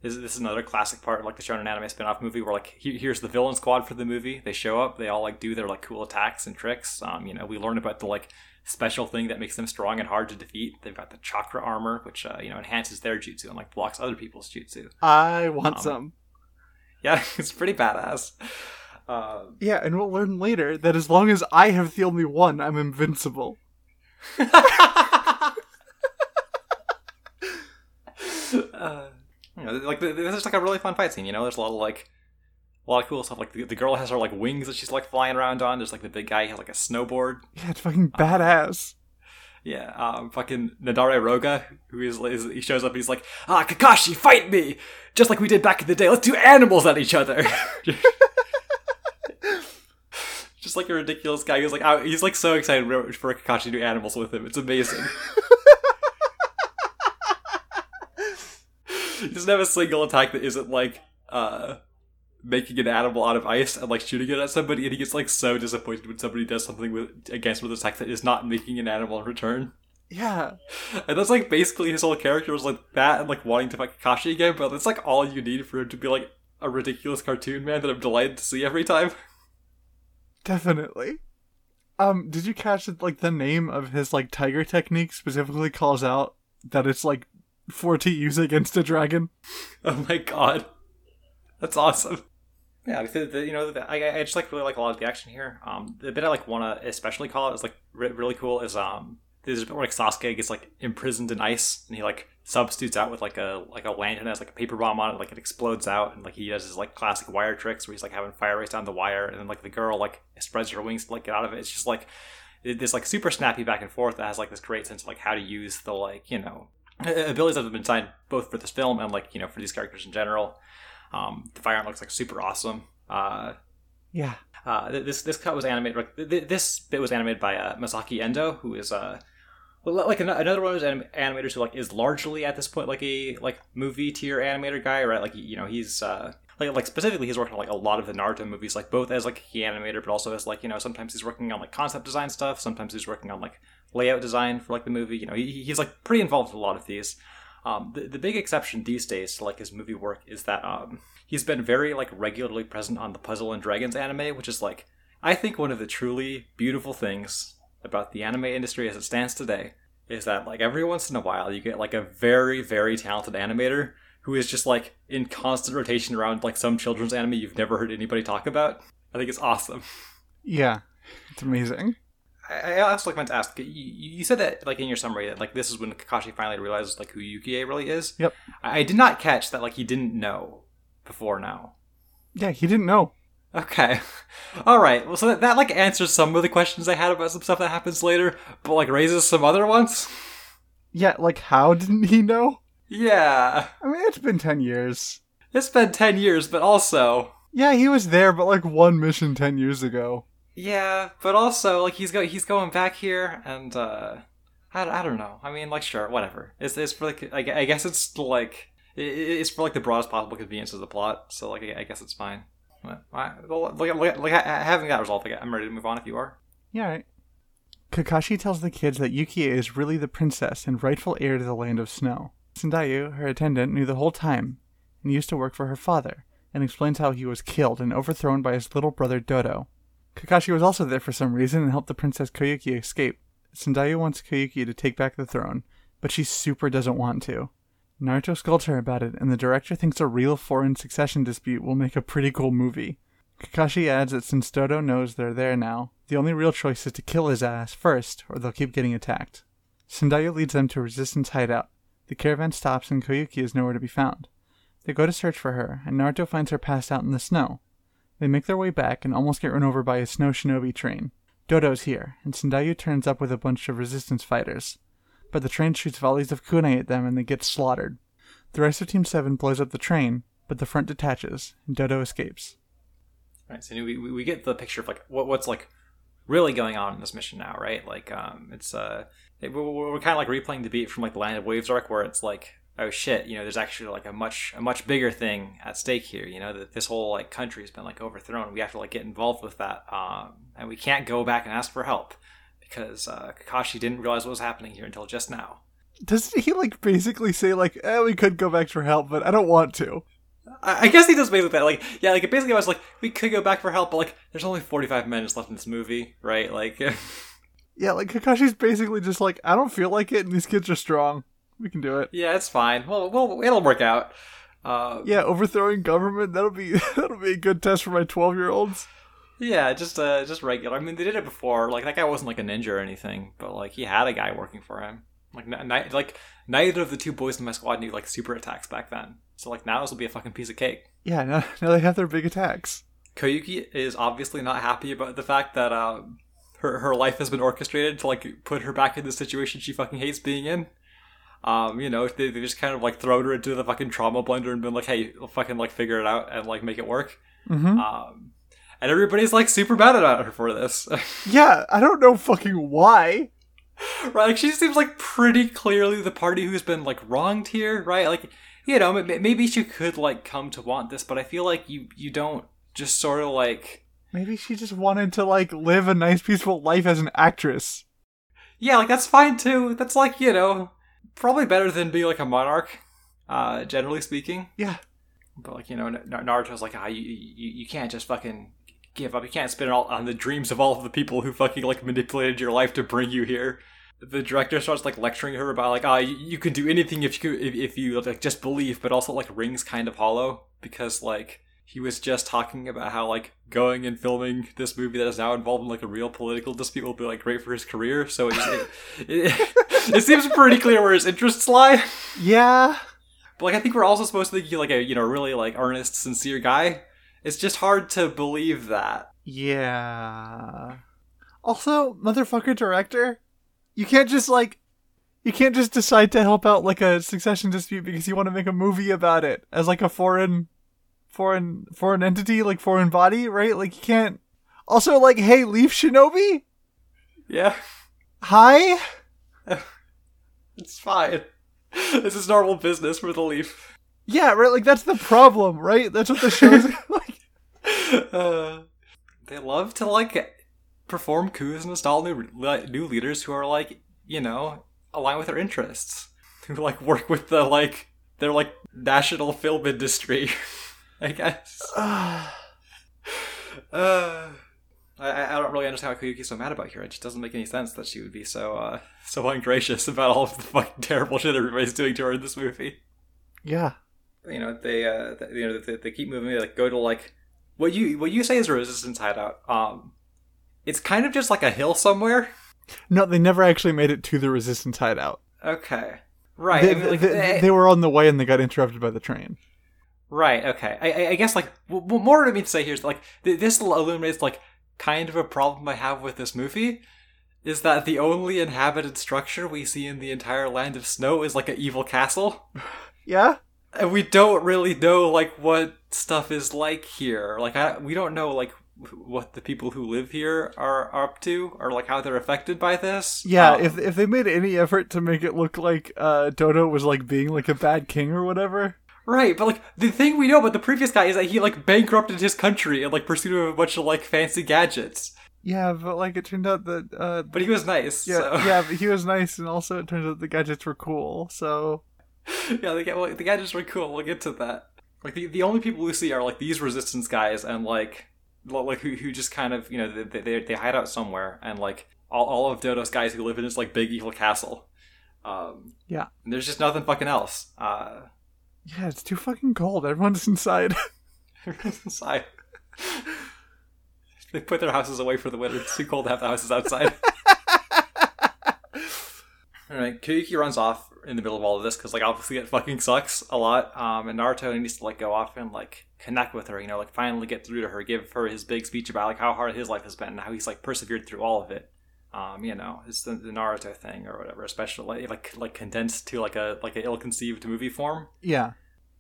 Speaker 1: this, this is another classic part of like the shonen anime spin-off movie where like he, here's the villain squad for the movie. They show up, they all like do their like cool attacks and tricks. Um, you know, we learn about the like special thing that makes them strong and hard to defeat. They've got the chakra armor, which uh, you know enhances their jutsu and like blocks other people's jutsu.
Speaker 2: I want
Speaker 1: Um,
Speaker 2: some.
Speaker 1: Yeah, it's pretty badass. Um,
Speaker 2: Yeah, and we'll learn later that as long as I have the only one, I'm invincible.
Speaker 1: uh, you know, like th- this is like a really fun fight scene. You know, there's a lot of like a lot of cool stuff. Like the, the girl has her like wings that she's like flying around on. There's like the big guy he has like a snowboard.
Speaker 2: Yeah, it's fucking badass.
Speaker 1: Yeah, um, fucking Nadare Roga, who is, is he shows up. He's like, ah, Kakashi, fight me, just like we did back in the day. Let's do animals at each other. just like a ridiculous guy. He's like, out, he's like so excited for Kakashi to do animals with him. It's amazing. he doesn't have a single attack that isn't like uh making an animal out of ice and like shooting it at somebody and he gets like so disappointed when somebody does something with against with attack that is not making an animal in return.
Speaker 2: Yeah.
Speaker 1: And that's like basically his whole character was like that and like wanting to fight Kakashi again, but that's like all you need for him to be like a ridiculous cartoon man that I'm delighted to see every time.
Speaker 2: Definitely. Um, did you catch that like the name of his like tiger technique specifically calls out that it's like for to use against a dragon?
Speaker 1: Oh my god, that's awesome. Yeah, the, the, you know, the, I, I just like really like a lot of the action here. Um, the bit I like want to especially call out is like re- really cool is um, there's a bit where like Sasuke gets like imprisoned in ice and he like substitutes out with like a like a lantern that has like a paper bomb on it, like it explodes out and like he does his like classic wire tricks where he's like having fire race down the wire and then like the girl like spreads her wings to like get out of it. It's just like this like super snappy back and forth that has like this great sense of like how to use the like you know abilities that have been designed both for this film and like you know for these characters in general. Um, the firearm looks like super awesome. Uh,
Speaker 2: Yeah.
Speaker 1: uh, this this cut was animated. like, th- th- This bit was animated by uh, Masaki Endo, who is uh, well, like another one of those anim- animators who like is largely at this point like a like movie tier animator guy, right? Like you know he's uh, like like specifically he's working on like a lot of the Naruto movies, like both as like a key animator, but also as like you know sometimes he's working on like concept design stuff, sometimes he's working on like layout design for like the movie. You know he, he's like pretty involved with a lot of these. Um, the, the big exception these days to like his movie work is that um, he's been very like regularly present on the Puzzle and Dragons anime, which is like I think one of the truly beautiful things about the anime industry as it stands today is that like every once in a while you get like a very very talented animator who is just like in constant rotation around like some children's anime you've never heard anybody talk about. I think it's awesome.
Speaker 2: Yeah. It's amazing.
Speaker 1: I, also like meant to ask you, you said that like in your summary that like this is when Kakashi finally realizes like who Yukie really is.
Speaker 2: Yep.
Speaker 1: I, I did not catch that like he didn't know before now.
Speaker 2: Yeah, he didn't know.
Speaker 1: Okay. All right. Well, so that, that like answers some of the questions I had about some stuff that happens later, but like raises some other ones.
Speaker 2: Yeah, like how didn't he know?
Speaker 1: Yeah.
Speaker 2: I mean, it's been 10 years.
Speaker 1: It's been 10 years, but also
Speaker 2: Yeah, he was there, but like one mission 10 years ago.
Speaker 1: Yeah, but also like he's go he's going back here and uh I, I don't know. I mean, like sure, whatever. It's it's for like I, I guess it's like it's for like the broadest possible convenience of the plot. So like I, guess it's fine. But, I, well, like, like, like ha- having that resolved, like, I'm ready to move on if you are.
Speaker 2: Yeah, right. Kakashi tells the kids that Yukie is really the princess and rightful heir to the land of snow. Sendayu, her attendant, knew the whole time and used to work for her father, and explains how he was killed and overthrown by his little brother Doto. Kakashi was also there for some reason and helped the princess Koyuki escape. Sendayu wants Koyuki to take back the throne, but she super doesn't want to. Naruto scolds her about it, and the director thinks a real foreign succession dispute will make a pretty cool movie. Kakashi adds that since Doto knows they're there now, the only real choice is to kill his ass first, or they'll keep getting attacked. Sendayu leads them to a resistance hideout. The caravan stops and Koyuki is nowhere to be found. They go to search for her, and Naruto finds her passed out in the snow. They make their way back and almost get run over by a snow shinobi train. Doto's here, and Sendayu turns up with a bunch of resistance fighters. But the train shoots volleys of kunai at them and they get slaughtered. The rest of Team 7 blows up the train, but the front detaches, and Doto escapes.
Speaker 1: Right. So we, we we get the picture of like what what's like really going on in this mission now, right? Like um, it's uh, it, we're, we're kind of like replaying the beat from like the Land of Waves arc, where it's like oh shit, you know, there's actually like a much a much bigger thing at stake here. You know, that this whole like country has been like overthrown. We have to like get involved with that, um, and we can't go back and ask for help because uh, Kakashi didn't realize what was happening here until just now.
Speaker 2: Doesn't he like basically say like, eh, we could go back for help, but I don't want to?
Speaker 1: I guess he does basically that. Like, yeah, like it basically, was like, we could go back for help, but like, there's only 45 minutes left in this movie, right? Like,
Speaker 2: Yeah, like Kakashi's basically just like, I don't feel like it, and these kids are strong. We can do it.
Speaker 1: yeah, it's fine. Well, well, it'll work out. Uh,
Speaker 2: Yeah, overthrowing government, that'll be that'll be a good test for my twelve year olds.
Speaker 1: yeah, just uh, just regular. I mean, they did it before. Like, that guy wasn't like a ninja or anything, but like, he had a guy working for him. Like, ni- like neither of the two boys in my squad knew like super attacks back then. So like, now this will be a fucking piece of cake.
Speaker 2: Yeah, now, now they have their big attacks.
Speaker 1: Koyuki is obviously not happy about the fact that uh, her her life has been orchestrated to like put her back in the situation she fucking hates being in. Um, you know, they, they just kind of like thrown her into the fucking trauma blender and been like, "Hey, fucking like figure it out and like make it work."
Speaker 2: Mm-hmm.
Speaker 1: Um, and everybody's like super mad at her for this,
Speaker 2: Yeah, I don't know fucking why.
Speaker 1: right? Like she seems like pretty clearly the party who's been like wronged here, right? Like you know, m- maybe she could like come to want this, but I feel like you you don't just sort of like
Speaker 2: Maybe she just wanted to like live a nice, peaceful life as an actress.
Speaker 1: Yeah, like that's fine too. That's like you know probably better than being like a monarch, uh, generally speaking.
Speaker 2: Yeah.
Speaker 1: But like you know, Naruto's like, ah, you, you you can't just fucking give up. You can't spend it all on the dreams of all of the people who fucking like manipulated your life to bring you here. The director starts like lecturing her about like, ah, you, you can do anything if you if, if you like just believe, but also like rings kind of hollow because like he was just talking about how like going and filming this movie that is now involved in like a real political dispute will be like great for his career. So it, just, it, it, it seems pretty clear where his interests lie.
Speaker 2: Yeah.
Speaker 1: But like I think we're also supposed to think he's like a you know really like earnest, sincere guy. It's just hard to believe that.
Speaker 2: Yeah. Also, motherfucker director, you can't just like you can't just decide to help out like a succession dispute because you want to make a movie about it as like a foreign foreign foreign entity, like foreign body, right? Like you can't also like, hey, Leaf Shinobi?
Speaker 1: Yeah,
Speaker 2: Hi?
Speaker 1: it's fine. This is normal business for the Leaf.
Speaker 2: Yeah, right, like that's the problem, right? That's what the show's like.
Speaker 1: Uh, they love to like perform coups and install new new leaders who are like you know align with their interests, who like work with the like their like national film industry. I guess. Uh, I, I don't really understand how Koyuki's so mad about here. It just doesn't make any sense that she would be so uh, so ungracious about all of the fucking terrible shit everybody's doing to her in this movie.
Speaker 2: Yeah.
Speaker 1: You know, they uh, they, you know they, they keep moving. They like go to like what you what you say is a resistance hideout. Um, it's kind of just like a hill somewhere.
Speaker 2: No, they never actually made it to the resistance hideout.
Speaker 1: Okay, right.
Speaker 2: They,
Speaker 1: I mean, like,
Speaker 2: they-
Speaker 1: eh,
Speaker 2: they were on the way and they got interrupted by the train.
Speaker 1: Right. Okay. I, I- guess like w- w- more I mean to say here is like th- this illuminates like kind of a problem I have with this movie is that the only inhabited structure we see in the entire land of snow is like an evil castle,
Speaker 2: Yeah?
Speaker 1: and we don't really know like what stuff is like here. Like I, we don't know like what the people who live here are up to or like how they're affected by this.
Speaker 2: Yeah,
Speaker 1: Um,
Speaker 2: if if they made any effort to make it look like uh, Doto was like being like a bad king or whatever.
Speaker 1: Right, but like the thing we know about the previous guy is that he like bankrupted his country in like pursuit of a bunch of like fancy gadgets.
Speaker 2: Yeah, but like it turned out that uh,
Speaker 1: But he was nice.
Speaker 2: yeah,
Speaker 1: so.
Speaker 2: yeah, but he was nice, and also it turns out the gadgets were cool. So
Speaker 1: yeah, the, well, the gadgets were cool. We'll get to that. Like the, the only people we see are like these resistance guys and like like who, who just kind of you know they, they they hide out somewhere and like all, all of Doto's guys who live in this like big evil castle. Um,
Speaker 2: Yeah.
Speaker 1: and there's just nothing fucking else. Uh,
Speaker 2: yeah, it's too fucking cold. Everyone's inside.
Speaker 1: Everyone's inside. they put their houses away for the winter. It's too cold to have the houses outside. All right, Koyuki runs off in the middle of all of this because, like, obviously it fucking sucks a lot. Um, and Naruto needs to like go off and like connect with her. You know, like finally get through to her, give her his big speech about like how hard his life has been and how he's like persevered through all of it. Um, you know, it's the, the Naruto thing or whatever, especially like like condensed to like a like an ill-conceived movie form.
Speaker 2: yeah.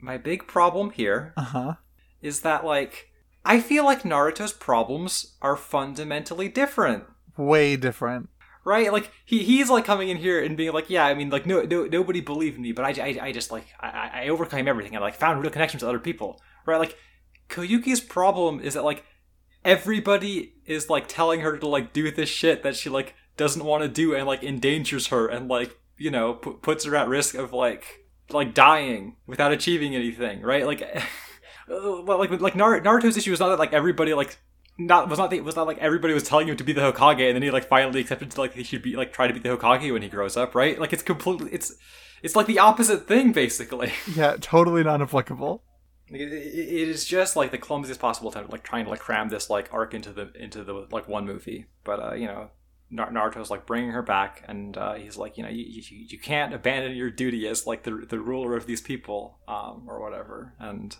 Speaker 1: My big problem here
Speaker 2: Uh huh.
Speaker 1: is that like I feel like Naruto's problems are fundamentally different.
Speaker 2: Way different.
Speaker 1: Right? Like he he's like coming in here and being like, yeah, I mean like no, no nobody believed me, but I, I, I just like I, I- I overcame everything. I like found real connections with other people. Right? Like Koyuki's problem is that like everybody is like telling her to like do this shit that she like doesn't want to do and like endangers her and like you know pu- puts her at risk of like like dying without achieving anything right? Like uh, like like Naruto's issue was not that like everybody like not was not the, was not like everybody was telling him to be the Hokage and then he like finally accepted to like he should be like try to be the Hokage when he grows up right? Like it's completely it's it's like the opposite thing basically.
Speaker 2: Yeah, totally not applicable.
Speaker 1: It, is just like the clumsiest possible attempt, like trying to like cram this like arc into the into the like one movie. But uh, you know, Nar- Naruto's like bringing her back, and uh, he's like, you know, you, you, you can't abandon your duty as like the the ruler of these people, um, or whatever. And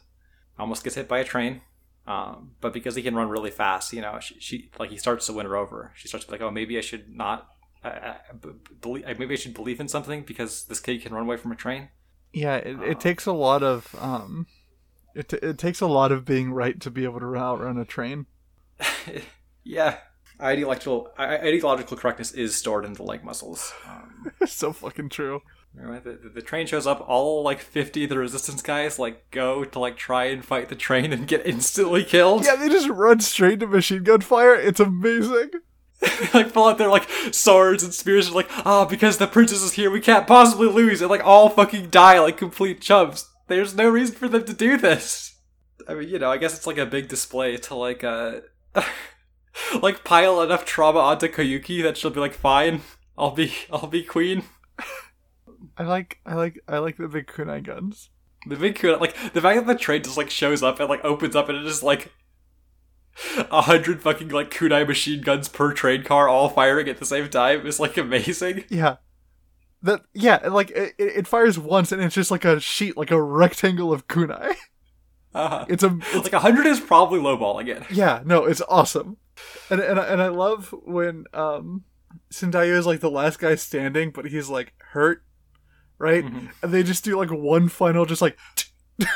Speaker 1: almost gets hit by a train. Um, but because he can run really fast, you know, she, she like he starts to win her over. She starts to be like, oh, maybe I should not. Uh, uh, believe, maybe I should believe in something because this kid can run away from a train.
Speaker 2: Yeah, it,
Speaker 1: Oh.
Speaker 2: it takes a lot of um, it t- it takes a lot of being right to be able to outrun a train.
Speaker 1: yeah. Ideological ideological correctness is stored in the leg muscles. Um,
Speaker 2: so fucking true.
Speaker 1: the, the, the train shows up. All like fifty of the resistance guys like go to like try and fight the train and get instantly killed.
Speaker 2: Yeah, they just run straight to machine gun fire. It's amazing.
Speaker 1: like pull out their like swords and spears and like ah because the princess is here we can't possibly lose and like all fucking die like complete chumps. There's no reason for them to do this. I mean, you know, I guess it's like a big display to like uh like pile enough trauma onto Koyuki that she'll be like fine. I'll be I'll be queen.
Speaker 2: I like I like I like the big kunai guns.
Speaker 1: The big kunai, like the fact that the train just like shows up and like opens up and it is like a hundred fucking like kunai machine guns per train car all firing at the same time is like amazing.
Speaker 2: Yeah. That yeah, like it, it fires once and it's just like a sheet, like a rectangle of kunai.
Speaker 1: Uh-huh.
Speaker 2: It's a it's,
Speaker 1: like a hundred is probably lowballing it.
Speaker 2: yeah, no, it's awesome. And and I- and I love when um is like the last guy standing, but he's like hurt, right?
Speaker 1: Mhm.
Speaker 2: And they just do like one final, just like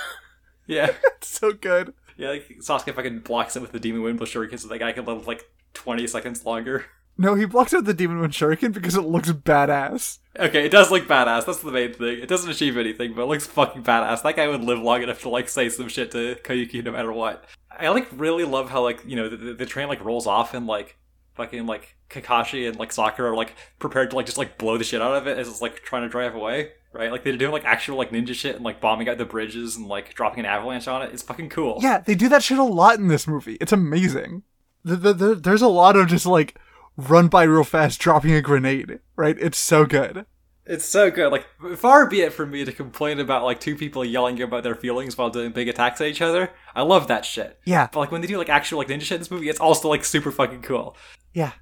Speaker 1: Yeah.
Speaker 2: it's so good.
Speaker 1: Yeah, like Sasuke fucking blocks it with the Demon Wind plus Shuriken so that guy can live like 20 seconds longer.
Speaker 2: No, he blocks out the demon wind shuriken because it looks badass.
Speaker 1: Okay, it does look badass. That's the main thing. It doesn't achieve anything, but it looks fucking badass. That guy would live long enough to like say some shit to Koyuki no matter what. I like really love how like you know the, the, train like rolls off and like fucking like Kakashi and like Sakura are like prepared to like just like blow the shit out of it as it's like trying to drive away. Right, like they're doing like actual like ninja shit and like bombing out the bridges and like dropping an avalanche on it. It's fucking cool.
Speaker 2: Yeah, they do that shit a lot in this movie. It's amazing. The, the, the, there's a lot of just like run by real fast, dropping a grenade. Right? It's so good.
Speaker 1: It's so good. Like, far be it from me to complain about like two people yelling about their feelings while doing big attacks at each other. I love that shit.
Speaker 2: Yeah,
Speaker 1: But like when they do like actual like ninja shit in this movie, it's also like super fucking cool.
Speaker 2: yeah,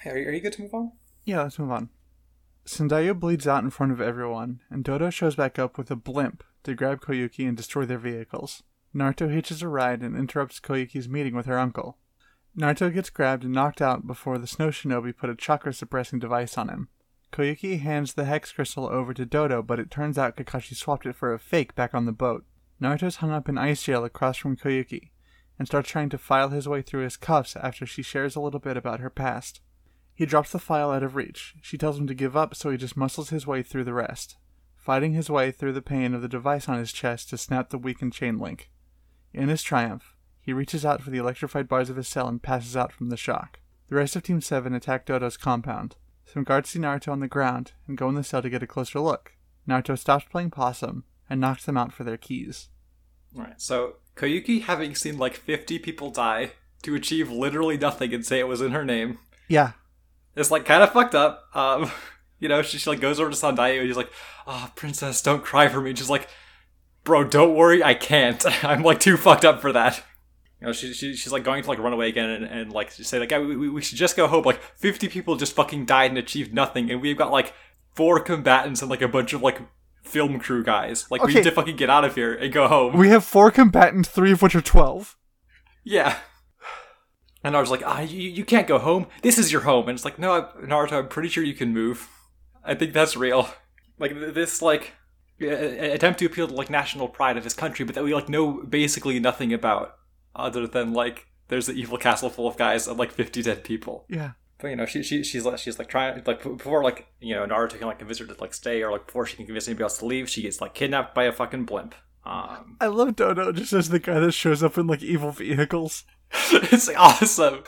Speaker 1: Hey, are you, are you good to move on?
Speaker 2: yeah. Let's move on. Sandayu bleeds out in front of everyone, and Doto shows back up with a blimp to grab Koyuki and destroy their vehicles. Naruto hitches a ride and interrupts Koyuki's meeting with her uncle. Naruto gets grabbed and knocked out before the snow shinobi put a chakra suppressing device on him. Koyuki hands the hex crystal over to Doto, but it turns out Kakashi swapped it for a fake back on the boat. Naruto's hung up in ice jail across from Koyuki, and starts trying to file his way through his cuffs after she shares a little bit about her past. He drops the file out of reach. She tells him to give up, so he just muscles his way through the rest, fighting his way through the pain of the device on his chest to snap the weakened chain link. In his triumph, he reaches out for the electrified bars of his cell and passes out from the shock. The rest of Team 7 attack Doto's compound. Some guards see Naruto on the ground and go in the cell to get a closer look. Naruto stops playing possum and knocks them out for their keys.
Speaker 1: Right. So Koyuki, having seen like 50 people die to achieve literally nothing and say it was in her name,
Speaker 2: Yeah,
Speaker 1: It's like kind of fucked up. Um, you know, she, she like goes over to Sandayu and he's like, "Oh, princess, don't cry for me." She's like, "Bro, don't worry, I can't. I'm like too fucked up for that." You know, she, she she's like going to like run away again and, and like say like, yeah, we, we we should just go home. Like 50 people just fucking died and achieved nothing, and we've got like four combatants and like a bunch of like film crew guys. Like we need to fucking get out of here and go home.
Speaker 2: we have four combatants, three of which are 12.
Speaker 1: Yeah. And Naruto's like, ah, you, you can't go home. This is your home. And it's like, no, I- Naruto, I'm pretty sure you can move. I think that's real. Like this, like attempt to appeal to like national pride of his country, but that we like know basically nothing about, other than like there's an evil castle full of guys and like 50 dead people.
Speaker 2: Yeah.
Speaker 1: But you know, she, she she's like she's like trying like before like you know Naruto can like convince her to like stay or like before she can convince anybody else to leave, she gets like kidnapped by a fucking blimp. Um,
Speaker 2: I love Doto just as the guy that shows up in like evil vehicles.
Speaker 1: it's like, awesome.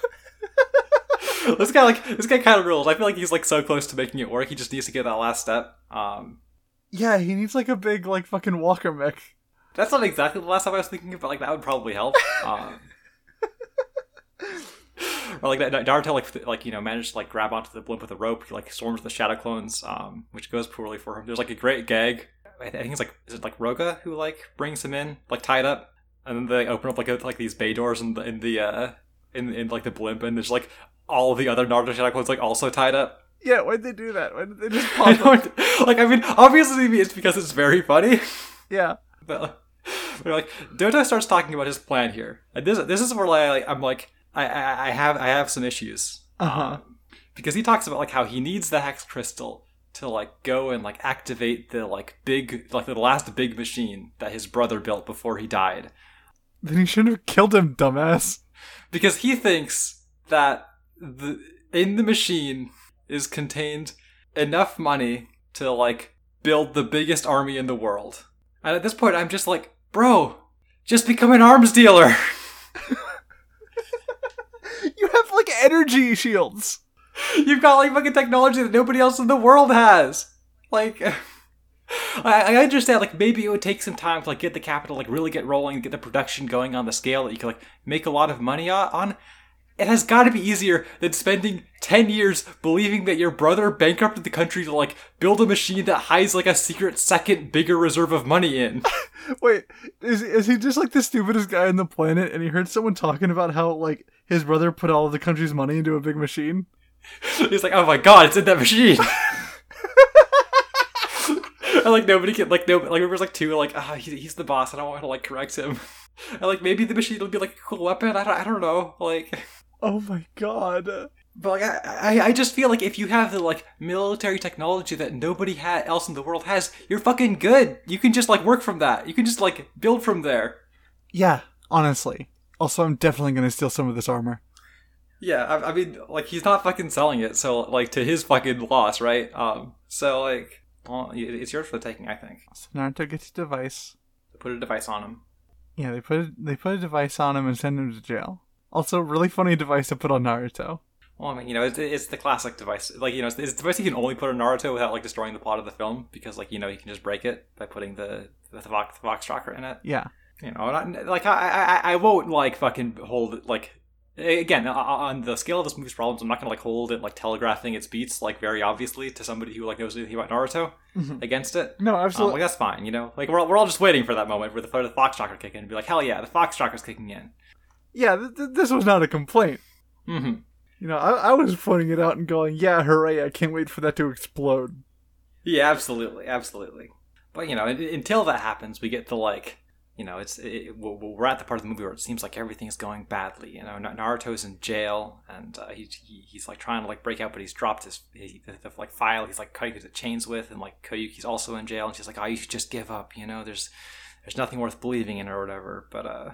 Speaker 1: this guy like this guy kind of rules. I feel like he's like so close to making it work. He just needs to get that last step. Um,
Speaker 2: Yeah, he needs like a big like fucking walker mech.
Speaker 1: That's not exactly the last time I was thinking, but like that would probably help. Um, or like that Naruto like like you know managed to like grab onto the blimp with a rope. He like storms the shadow clones, um, which goes poorly for him. There's like a great gag. I think it's like is it like Roga who like brings him in like tied up, and then they open up like a, like these bay doors in the in the uh in in like the blimp, and there's like all the other Naruto shadow clones like also tied up.
Speaker 2: Yeah, why'd they do that? Why did they just pop
Speaker 1: like. I mean, obviously it's because it's very funny.
Speaker 2: Yeah.
Speaker 1: But, like Doto starts talking about his plan here, and this this is where like I'm like I I, I have I have some issues
Speaker 2: Uh-huh.
Speaker 1: um, because he talks about like how he needs the hex crystal to like go and like activate the like big like the last big machine that his brother built before he died
Speaker 2: Then he shouldn't have killed him, dumbass.
Speaker 1: because he thinks that the in the machine is contained enough money to like build the biggest army in the world. And at this point I'm just like, "Bro, just become an arms dealer."
Speaker 2: You have like energy shields.
Speaker 1: You've got like fucking technology that nobody else in the world has. Like I, I understand like maybe it would take some time to like get the capital like really get rolling, get the production going on the scale that you can like make a lot of money on. It has got to be easier than spending 10 years believing that your brother bankrupted the country to like build a machine that hides like a secret second bigger reserve of money in.
Speaker 2: Wait, is is he just like the stupidest guy on the planet? And he heard someone talking about how like his brother put all of the country's money into a big machine.
Speaker 1: He's like, oh my god, it's in that machine. and like nobody can like no like there's like two like ah he, he's the boss. I don't want to like correct him. And like maybe the machine will be like a cool weapon. I don't I don't know. Like
Speaker 2: Oh my god.
Speaker 1: But like I, I, I just feel like if you have the like military technology that nobody ha- else in the world has, you're fucking good. You can just like work from that. You can just like build from there.
Speaker 2: Yeah, honestly. Also, I'm definitely gonna steal some of this armor.
Speaker 1: Yeah, I, I mean, like he's not fucking selling it, so like to his fucking loss, right? Um, so like, well, it's yours for the taking, I think.
Speaker 2: So Naruto gets a device.
Speaker 1: They put a device on him.
Speaker 2: Yeah, they put a, they put a device on him and send him to jail. Also, really funny device to put on Naruto.
Speaker 1: Well, I mean, you know, it's, it's the classic device. Like, you know, it's, it's the device you can only put on Naruto without like destroying the plot of the film because, like, you know, you can just break it by putting the the Fox, the Fox chakra in it.
Speaker 2: Yeah.
Speaker 1: You know, not, like I, I I won't like fucking hold it like again on the scale of this movie's problems. I'm not gonna like hold it like telegraphing its beats like very obviously to somebody who like knows anything about Naruto
Speaker 2: Mhm.
Speaker 1: against it.
Speaker 2: No,
Speaker 1: Um,
Speaker 2: absolutely.
Speaker 1: like that's fine, you know. Like we're we're all just waiting for that moment where the, the Fox chakra kick in and be like, hell yeah, the Fox chakra's kicking in.
Speaker 2: Yeah, th- th- this was not a complaint.
Speaker 1: Mm-hmm.
Speaker 2: You know, I, I was pointing it out and going, "Yeah, hooray! I can't wait for that to explode."
Speaker 1: Yeah, absolutely, absolutely. But you know, un- until that happens, we get to, like, you know, it's it, we're at the part of the movie where it seems like everything's going badly. You know, Naruto's in jail and uh, he, he he's like trying to like break out, but he's dropped his he, the, the like file he's like Koyuki's at chains with, and like Koyuki's also in jail, and she's like, oh, you should just give up. You know, there's there's nothing worth believing in or whatever. But uh,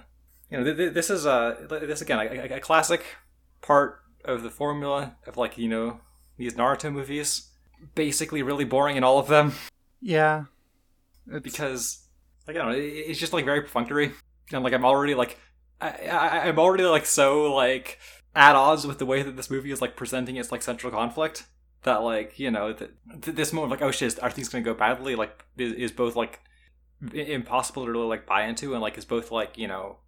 Speaker 1: you know, th- th- this is a this again a, a- a classic part of the formula of like you know these Naruto movies. Basically, really boring in all of them.
Speaker 2: Yeah, it's,
Speaker 1: because like I don't know, it's just like very perfunctory, and like I'm already like I, I I'm already like so like at odds with the way that this movie is like presenting its like central conflict that like you know th- this moment like oh shit are things gonna go badly? Like is, is both like impossible to really like buy into and like is both like you know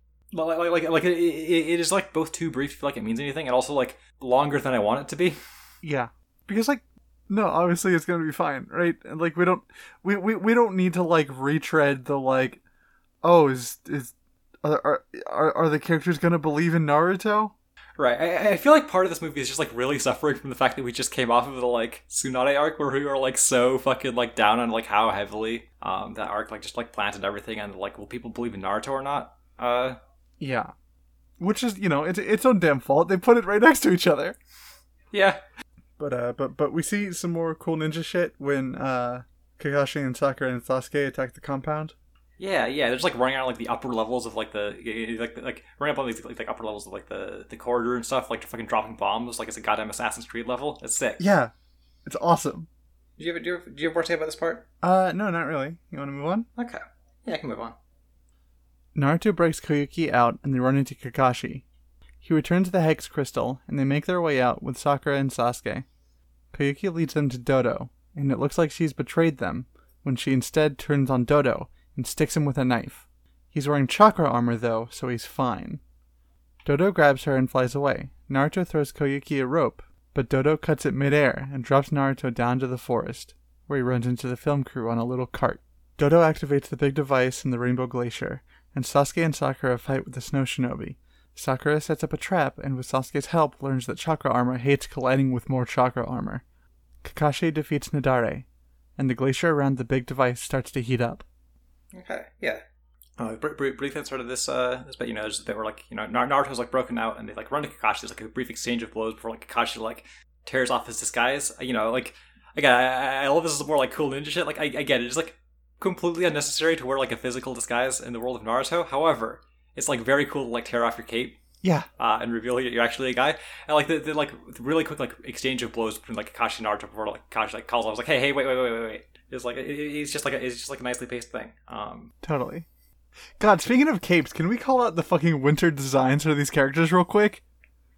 Speaker 1: like like like, like it, it, is like both too brief like it means anything and also like longer than I want it to be.
Speaker 2: yeah, because like, no, obviously it's gonna be fine, right? And like, we don't, we, we, we don't need to like retread the like, oh, is is are are are, are the characters gonna believe in Naruto?
Speaker 1: Right. I, I feel like part of this movie is just like really suffering from the fact that we just came off of the like Tsunade arc where we were like so fucking like down on like how heavily um that arc like just like planted everything and like will people believe in Naruto or not? Uh
Speaker 2: Yeah, which is you know it's its own damn fault. They put it right next to each other.
Speaker 1: yeah.
Speaker 2: But uh, but but we see some more cool ninja shit when uh, Kakashi and Sakura and Sasuke attack the compound.
Speaker 1: Yeah, yeah. They're just like running around like the upper levels of like the like like running up on these like, like upper levels of like the the corridor and stuff, like fucking dropping bombs like it's a goddamn Assassin's Creed level. It's sick.
Speaker 2: Yeah, it's awesome.
Speaker 1: Do you have do you have, do you have more to say about this part?
Speaker 2: Uh, no, not really. You want to move on?
Speaker 1: Okay. Yeah, I can move on.
Speaker 2: Naruto breaks Koyuki out and they run into Kakashi. He returns the Hex Crystal and they make their way out with Sakura and Sasuke. Koyuki leads them to Doto, and it looks like she's betrayed them when she instead turns on Doto and sticks him with a knife. He's wearing chakra armor though, so he's fine. Doto grabs her and flies away. Naruto throws Koyuki a rope, but Doto cuts it midair and drops Naruto down to the forest, where he runs into the film crew on a little cart. Doto activates the big device in the Rainbow Glacier, and Sasuke and Sakura fight with the Snow Shinobi. Sakura sets up a trap and with Sasuke's help learns that chakra armor hates colliding with more chakra armor. Kakashi defeats Nadare, and the glacier around the big device starts to heat up.
Speaker 1: Okay, yeah. Uh, br- br- brief insert of this, uh, this bit, you know, there's- they were like, you know, Naruto's like broken out, and they like run to Kakashi. There's like a brief exchange of blows before like Kakashi like tears off his disguise. You know, like again, I, I love this is more like cool ninja shit. Like I, I get it, it's like completely unnecessary to wear like a physical disguise in the world of Naruto. However, it's like very cool to like tear off your cape
Speaker 2: Yeah,
Speaker 1: uh, and reveal that you're actually a guy. And like the, the like really quick like exchange of blows between like Kakashi and Naruto before like Kakashi like calls. I was like, hey, hey, wait, wait, wait, wait, wait. It's like it, it- it's just like a, it's just like a nicely paced thing. Um,
Speaker 2: totally. God, speaking of capes, can we call out the fucking winter designs for these characters real quick?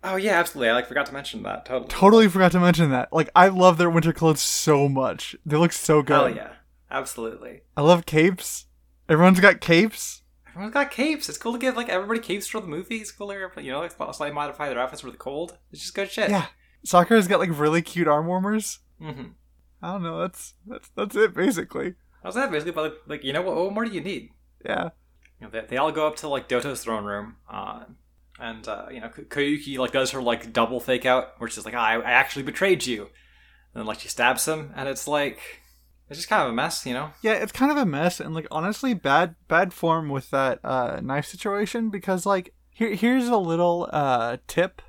Speaker 1: Oh yeah, absolutely. I like forgot to mention that. Totally.
Speaker 2: Totally forgot to mention that. Like, I love their winter clothes so much. They look so good.
Speaker 1: Hell yeah, absolutely.
Speaker 2: I love capes. Everyone's got capes.
Speaker 1: Everyone's got capes. It's cool to give like everybody capes for the movie. It's cool to you know like slightly modify their outfits for the cold. It's just good shit.
Speaker 2: Yeah. Sakura's got like really cute arm warmers.
Speaker 1: Mm-hmm.
Speaker 2: I don't know. That's that's that's it basically.
Speaker 1: How's that basically? But like, like you know what? What more do you need?
Speaker 2: Yeah.
Speaker 1: You know, they, they all go up to like Doto's throne room, uh, and uh, you know Koyuki like does her like double fake out, where she's like, oh, I, "I actually betrayed you," and then like she stabs him, and it's like it's just kind of a mess, you know.
Speaker 2: Yeah, it's kind of a mess and like honestly bad bad form with that uh knife situation because like here here's a little uh tip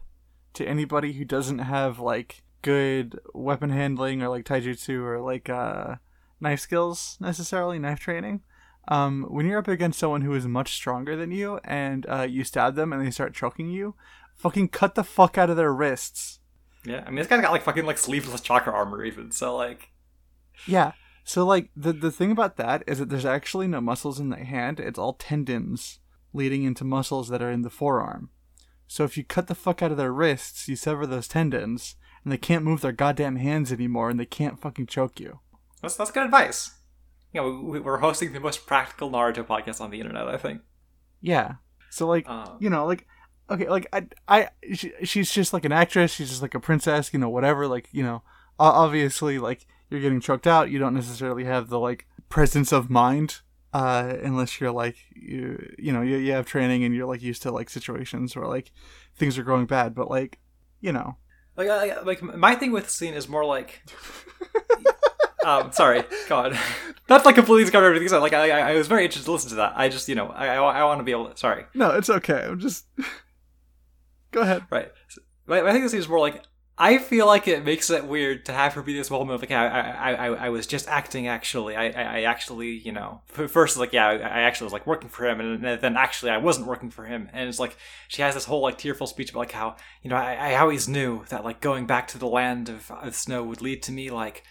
Speaker 2: to anybody who doesn't have like good weapon handling or like taijutsu or like uh, knife skills necessarily, knife training. Um, when you're up against someone who is much stronger than you and uh, you stab them and they start choking you, fucking cut the fuck out of their wrists.
Speaker 1: Yeah, I mean, this guy's got like fucking like sleeveless chakra armor even. So like,
Speaker 2: Yeah. So like the the thing about that is that there's actually no muscles in the hand. It's all tendons leading into muscles that are in the forearm. So if you cut the fuck out of their wrists, you sever those tendons, and they can't move their goddamn hands anymore, and they can't fucking choke you.
Speaker 1: that's that's good advice. Yeah, we, we're hosting the most practical Naruto podcast on the internet. I think.
Speaker 2: Yeah. So like
Speaker 1: Um,
Speaker 2: you know like okay like I I she, she's just like an actress. She's just like a princess. You know whatever. Like you know obviously like you're getting choked out. You don't necessarily have the like presence of mind uh unless you're like you you know you, you have training and you're like used to like situations where like things are going bad but like you know
Speaker 1: Like, I- like my thing with the scene is more like. um, sorry, God, that's like completely discovered everything. So, like, I, I I was very interested to listen to that. I just, you know, I, I, I want to be able to. Sorry,
Speaker 2: no it's okay i'm just go ahead
Speaker 1: right. So, my, my thing with the scene is more like I feel like it makes it weird to have her be this moment of like, I, I, I, I was just acting. Actually, I, I, I actually, you know, first like, yeah, I I actually was like working for him, and then actually I wasn't working for him. And it's like she has this whole like tearful speech about like how, you know, I, I always knew that like going back to the land of, of snow would lead to me like.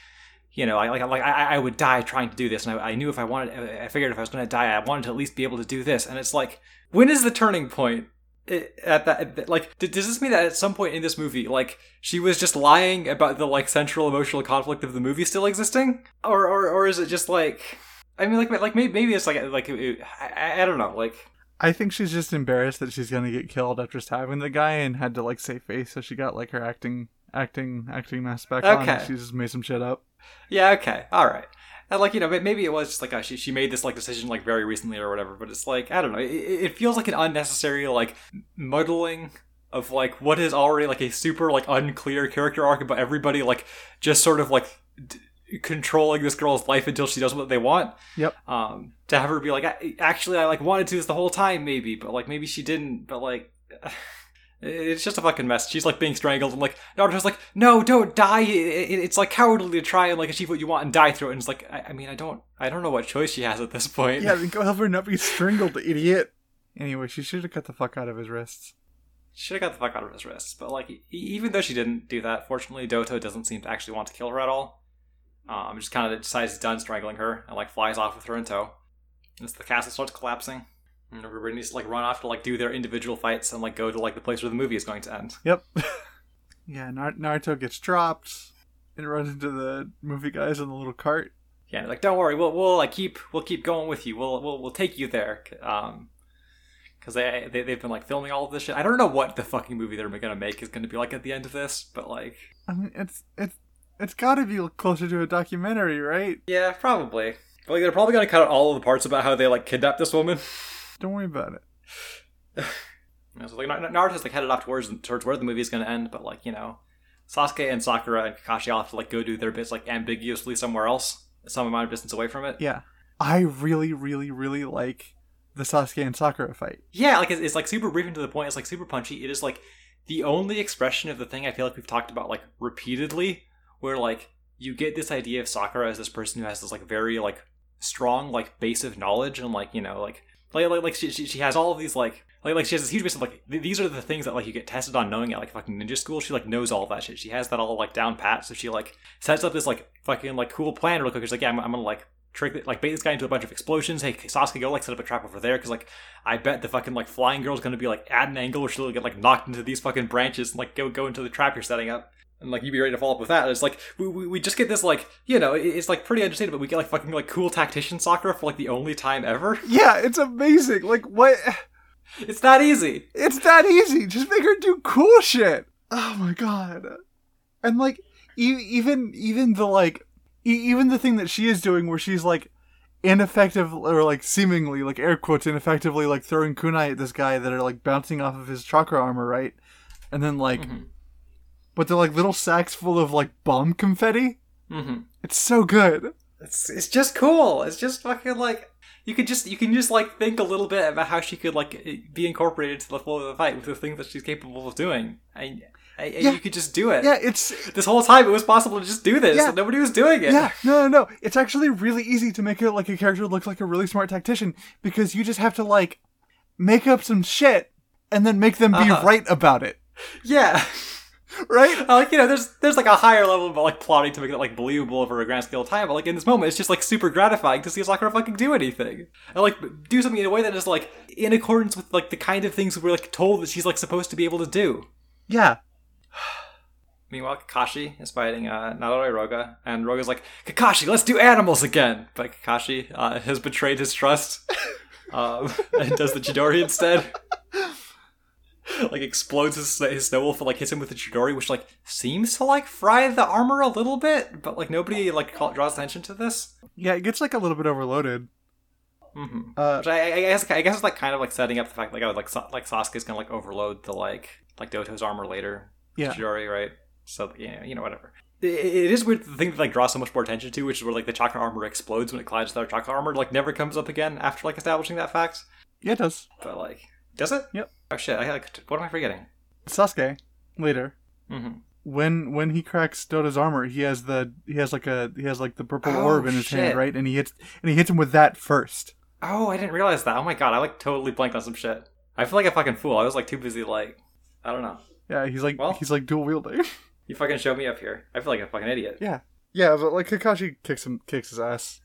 Speaker 1: You know, I like like I, I would die trying to do this, and I, I knew if I wanted, I figured if I was going to die, I wanted to at least be able to do this. And it's like, when is the turning point? It- at that like does this mean that at some point in this movie like she was just lying about the like central emotional conflict of the movie still existing? Or or, or is it just like i mean like like maybe, maybe it's like like it- I, I don't know like.
Speaker 2: I think she's just embarrassed that she's gonna get killed after stabbing the guy and had to like save face so she got like her acting acting acting mask back on
Speaker 1: Okay.
Speaker 2: and she just made some shit up.
Speaker 1: Yeah okay all right and like you know may- maybe it was just like uh, she, she made this like decision like very recently or whatever but it's like i don't know. It, it feels like an unnecessary like muddling of like what is already like a super like unclear character arc about everybody like just sort of like d- controlling this girl's life until she does what they want.
Speaker 2: Yep.
Speaker 1: Um to have her be like "I- actually i like wanted to this the whole time maybe but like maybe she didn't but like it's just a fucking mess. She's like being strangled. And like naruto's like no don't die. It, it- it's like cowardly to try and like achieve what you want and die through it. And it's like I, I mean i don't i don't know what choice she has at this point.
Speaker 2: Yeah go help her not be strangled idiot. Anyway she should have cut the fuck out of his wrists.
Speaker 1: Should have got the fuck out of his wrists but like e- even though she didn't do that fortunately doto doesn't seem to actually want to kill her at all. Um just kind of decides he's done strangling her and like flies off with her in tow. As the castle starts collapsing and everybody needs to like run off to like do their individual fights and like go to like the place where the movie is going to end
Speaker 2: Yep. yeah, Nar- Naruto gets dropped and runs into the movie guys in the little cart.
Speaker 1: yeah like don't worry we'll we'll like keep we'll keep going with you we'll we'll, we'll take you there um because they, they they've been like filming all of this shit i don't know what the fucking movie they're gonna make is gonna be like at the end of this but like
Speaker 2: I mean, it's it's it's got to be closer to a documentary, right?
Speaker 1: yeah probably but like they're probably gonna cut out all of the parts about how they like kidnapped this woman
Speaker 2: Don't worry about it.
Speaker 1: You know, so like Nar- Naruto's like headed off towards towards where the movie is going to end, but like you know, Sasuke and Sakura and Kakashi all have to like go do their bits like ambiguously somewhere else, some amount of distance away from it.
Speaker 2: Yeah, I really, really, really like the Sasuke and Sakura fight.
Speaker 1: Yeah, like it's, it's like super brief and to the point. It's like super punchy. It is like the only expression of the thing I feel like we've talked about like repeatedly, where like you get this idea of Sakura as this person who has this like very like strong like base of knowledge and like you know like like like, like she, she she has all of these like like like she has this huge base of like th- these are the things that like you get tested on knowing at like fucking ninja school. She like knows all that shit. She has that all like down pat. So she like sets up this like fucking like cool plan real quick. She's like, yeah, I'm, I'm gonna like trick it, like bait this guy into a bunch of explosions. Hey, Sasuke, go like set up a trap over there because like I bet the fucking like flying girl's gonna be like at an angle where she'll get like knocked into these fucking branches and like go go into the trap you're setting up. And like you'd be ready to follow up with that. And it's like we, we, we just get this like you know it's like pretty understated, but we get like fucking like cool tactician Sakura for like the only time ever.
Speaker 2: Yeah, it's amazing. Like what?
Speaker 1: It's that easy.
Speaker 2: It's that easy. Just make her do cool shit. Oh my god. And like e- even even the like e- even the thing that she is doing where she's like ineffective or like seemingly like air quotes ineffectively like throwing kunai at this guy that are like bouncing off of his chakra armor, right? And then like
Speaker 1: Mhm.
Speaker 2: But they're like little sacks full of like bomb confetti.
Speaker 1: Mm-hmm.
Speaker 2: It's so good.
Speaker 1: It's it's just cool. It's just fucking like you could just you can just like think a little bit about how she could like be incorporated to the flow of the fight with the things that she's capable of doing. I I-
Speaker 2: Yeah.
Speaker 1: You could just do it.
Speaker 2: Yeah, it's
Speaker 1: This whole time, it was possible to just do this.
Speaker 2: Yeah.
Speaker 1: and Nobody was doing it.
Speaker 2: yeah, no, no, no. It's actually really easy to make it like a character look like a really smart tactician because you just have to like make up some shit and then make them be
Speaker 1: Uh-huh.
Speaker 2: right about it,
Speaker 1: Yeah.
Speaker 2: Right?
Speaker 1: like you know, there's there's like a higher level of like plotting to make it like believable over a grand scale of time, but like in this moment, it's just like super gratifying to see Sakura fucking do anything and like do something in a way that is like in accordance with like the kind of things we're like told that she's like supposed to be able to do.
Speaker 2: Yeah,
Speaker 1: Meanwhile, Kakashi is fighting uh, Nadare Roga, and Roga's like, Kakashi, let's do animals again! But Kakashi uh, has betrayed his trust um, and does the Chidori instead. like, explodes his, his snow wolf and, like, hits him with the Chidori, which, like, seems to, like, fry the armor a little bit, but, like, nobody, like, call, draws attention to this.
Speaker 2: yeah. It gets like a little bit overloaded.
Speaker 1: hmm
Speaker 2: Uh,
Speaker 1: Which I, I guess, I guess it's, like, kind of, like, setting up the fact, like, oh, like, like Sasuke's gonna, like, overload the, like, like, Doto's armor later.
Speaker 2: yeah,
Speaker 1: Chidori, right? So yeah, you know, whatever. It, it is weird the thing that like draws so much more attention to, which is where like the chakra armor explodes when it collides with our chakra armor, like never comes up again after like establishing that fact.
Speaker 2: yeah. It does.
Speaker 1: But like, does it?
Speaker 2: Yep.
Speaker 1: Oh shit! I like, what am I forgetting?
Speaker 2: Sasuke later
Speaker 1: Mm-hmm.
Speaker 2: when when he cracks Doto's armor, he has the he has like a he has like the purple
Speaker 1: Oh,
Speaker 2: orb in his
Speaker 1: shit.
Speaker 2: hand, right? And he hits and he hits him with that first.
Speaker 1: Oh, I didn't realize that. Oh my god, I like totally blanked on some shit. I feel like a fucking fool. I was like too busy like, I don't know.
Speaker 2: Yeah, he's like
Speaker 1: Well-
Speaker 2: he's like dual wielding.
Speaker 1: You fucking showed me up here. I feel like a fucking idiot.
Speaker 2: yeah, yeah, but like Kakashi kicks him kicks his ass.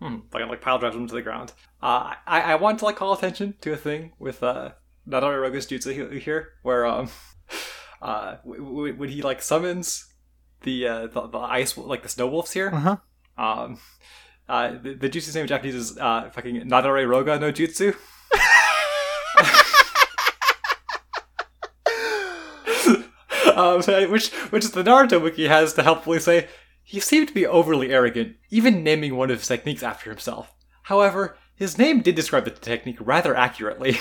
Speaker 1: Hmm. Fucking like pile drives him to the ground. Uh, I I want to like call attention to a thing with uh Nadare Roga's jutsu here, where um uh when he like summons the uh the, the ice like the snow wolves here.
Speaker 2: Uh huh.
Speaker 1: Um, uh the, the jutsu's name in Japanese is uh fucking Nadare Roga no Jutsu. um, which which is the Naruto wiki has to helpfully say he seemed to be overly arrogant, even naming one of his techniques after himself. However, his name did describe the technique rather accurately.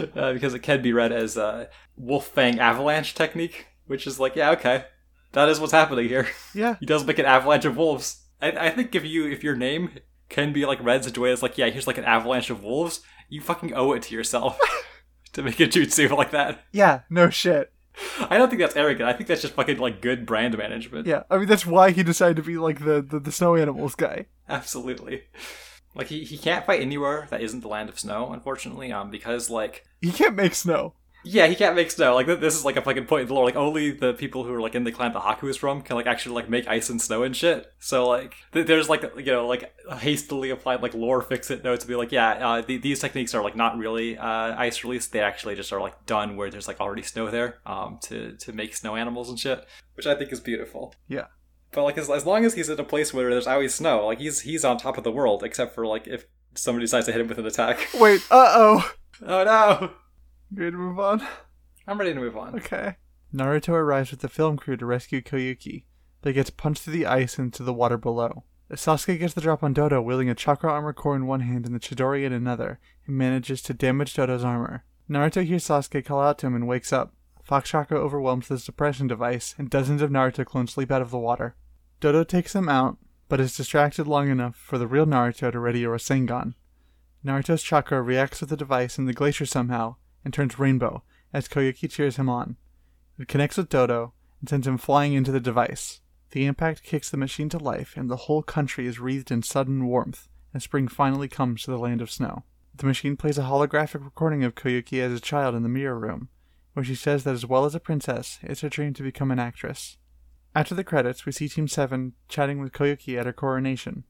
Speaker 1: uh, because it can be read as uh, Wolf Fang Avalanche technique, which is like, yeah, okay, that is what's happening here.
Speaker 2: Yeah.
Speaker 1: He does make an avalanche of wolves. I, I think if you if your name can be like read such a way as like, yeah, here's like an avalanche of wolves, you fucking owe it to yourself to make a jutsu like that.
Speaker 2: Yeah. No shit.
Speaker 1: I don't think that's arrogant. I think that's just fucking like good brand management.
Speaker 2: Yeah. I mean that's why he decided to be like the the, the snow animals guy.
Speaker 1: Absolutely. Like he, he can't fight anywhere that isn't the land of snow, unfortunately, um, because like
Speaker 2: He can't make snow.
Speaker 1: yeah, he can't make snow. Like this is like a fucking point in the lore. Like only the people who are like in the clan that Haku is from can like actually like make ice and snow and shit. So like th- there's like you know like hastily applied like lore fix it notes to be like yeah uh, th- these techniques are like not really uh, ice release. They actually just are like done where there's like already snow there um to to make snow animals and shit, which I think is beautiful.
Speaker 2: Yeah.
Speaker 1: But like as, as long as he's at a place where there's always snow, like he's he's on top of the world, except for like if somebody decides to hit him with an attack.
Speaker 2: Wait. Uh oh.
Speaker 1: oh no!
Speaker 2: Ready to move on?
Speaker 1: I'm ready to move on.
Speaker 2: Okay. Naruto arrives with the film crew to rescue Koyuki, but gets punched through the ice into the water below. Sasuke gets the drop on Doto, wielding a chakra armor core in one hand and the Chidori in another, and manages to damage Doto's armor. Naruto hears Sasuke call out to him and wakes up. Fox Chakra overwhelms the suppression device, and dozens of Naruto clones leap out of the water. Doto takes them out, but is distracted long enough for the real Naruto to ready a Rasengan. Naruto's chakra reacts with the device in the glacier somehow, and turns rainbow, as Koyuki cheers him on. It connects with Doto and sends him flying into the device. The impact kicks the machine to life, and the whole country is wreathed in sudden warmth, and spring finally comes to the land of snow. The machine plays a holographic recording of Koyuki as a child in the mirror room, where she says that as well as a princess, it's her dream to become an actress. After the credits, we see Team 7 chatting with Koyuki at her coronation.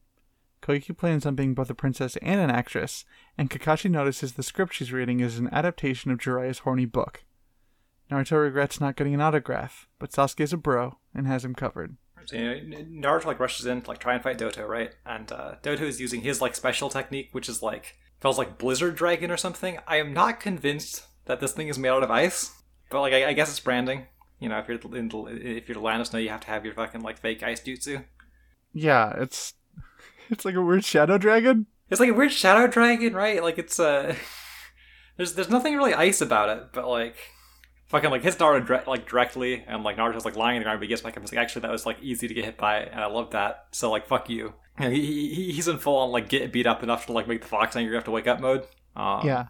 Speaker 2: Koyuki plans on being both a princess and an actress, and Kakashi notices the script she's reading is an adaptation of Jiraiya's horny book. Naruto regrets not getting an autograph, but Sasuke's a bro and has him covered.
Speaker 1: So, you know, Naruto like rushes in to like try and fight Doto, right? And uh, Doto is using his like special technique, which is like feels like Blizzard Dragon or something. I am not convinced that this thing is made out of ice, but like I, I guess it's branding. You know, if you're in the, if you're us know, you have to have your fucking like fake ice jutsu.
Speaker 2: Yeah, it's it's like a weird shadow dragon.
Speaker 1: It's like a weird shadow dragon, right? Like it's uh there's there's nothing really ice about it, but like fucking like hits Naruto like directly, and like Naruto's like lying in the ground, but he gets back up. It's like actually that was like easy to get hit by, and I love that. So like fuck you. You know, he, he he's in full on like get beat up enough to like make the fox angry you have to wake up mode. Um,
Speaker 2: Yeah.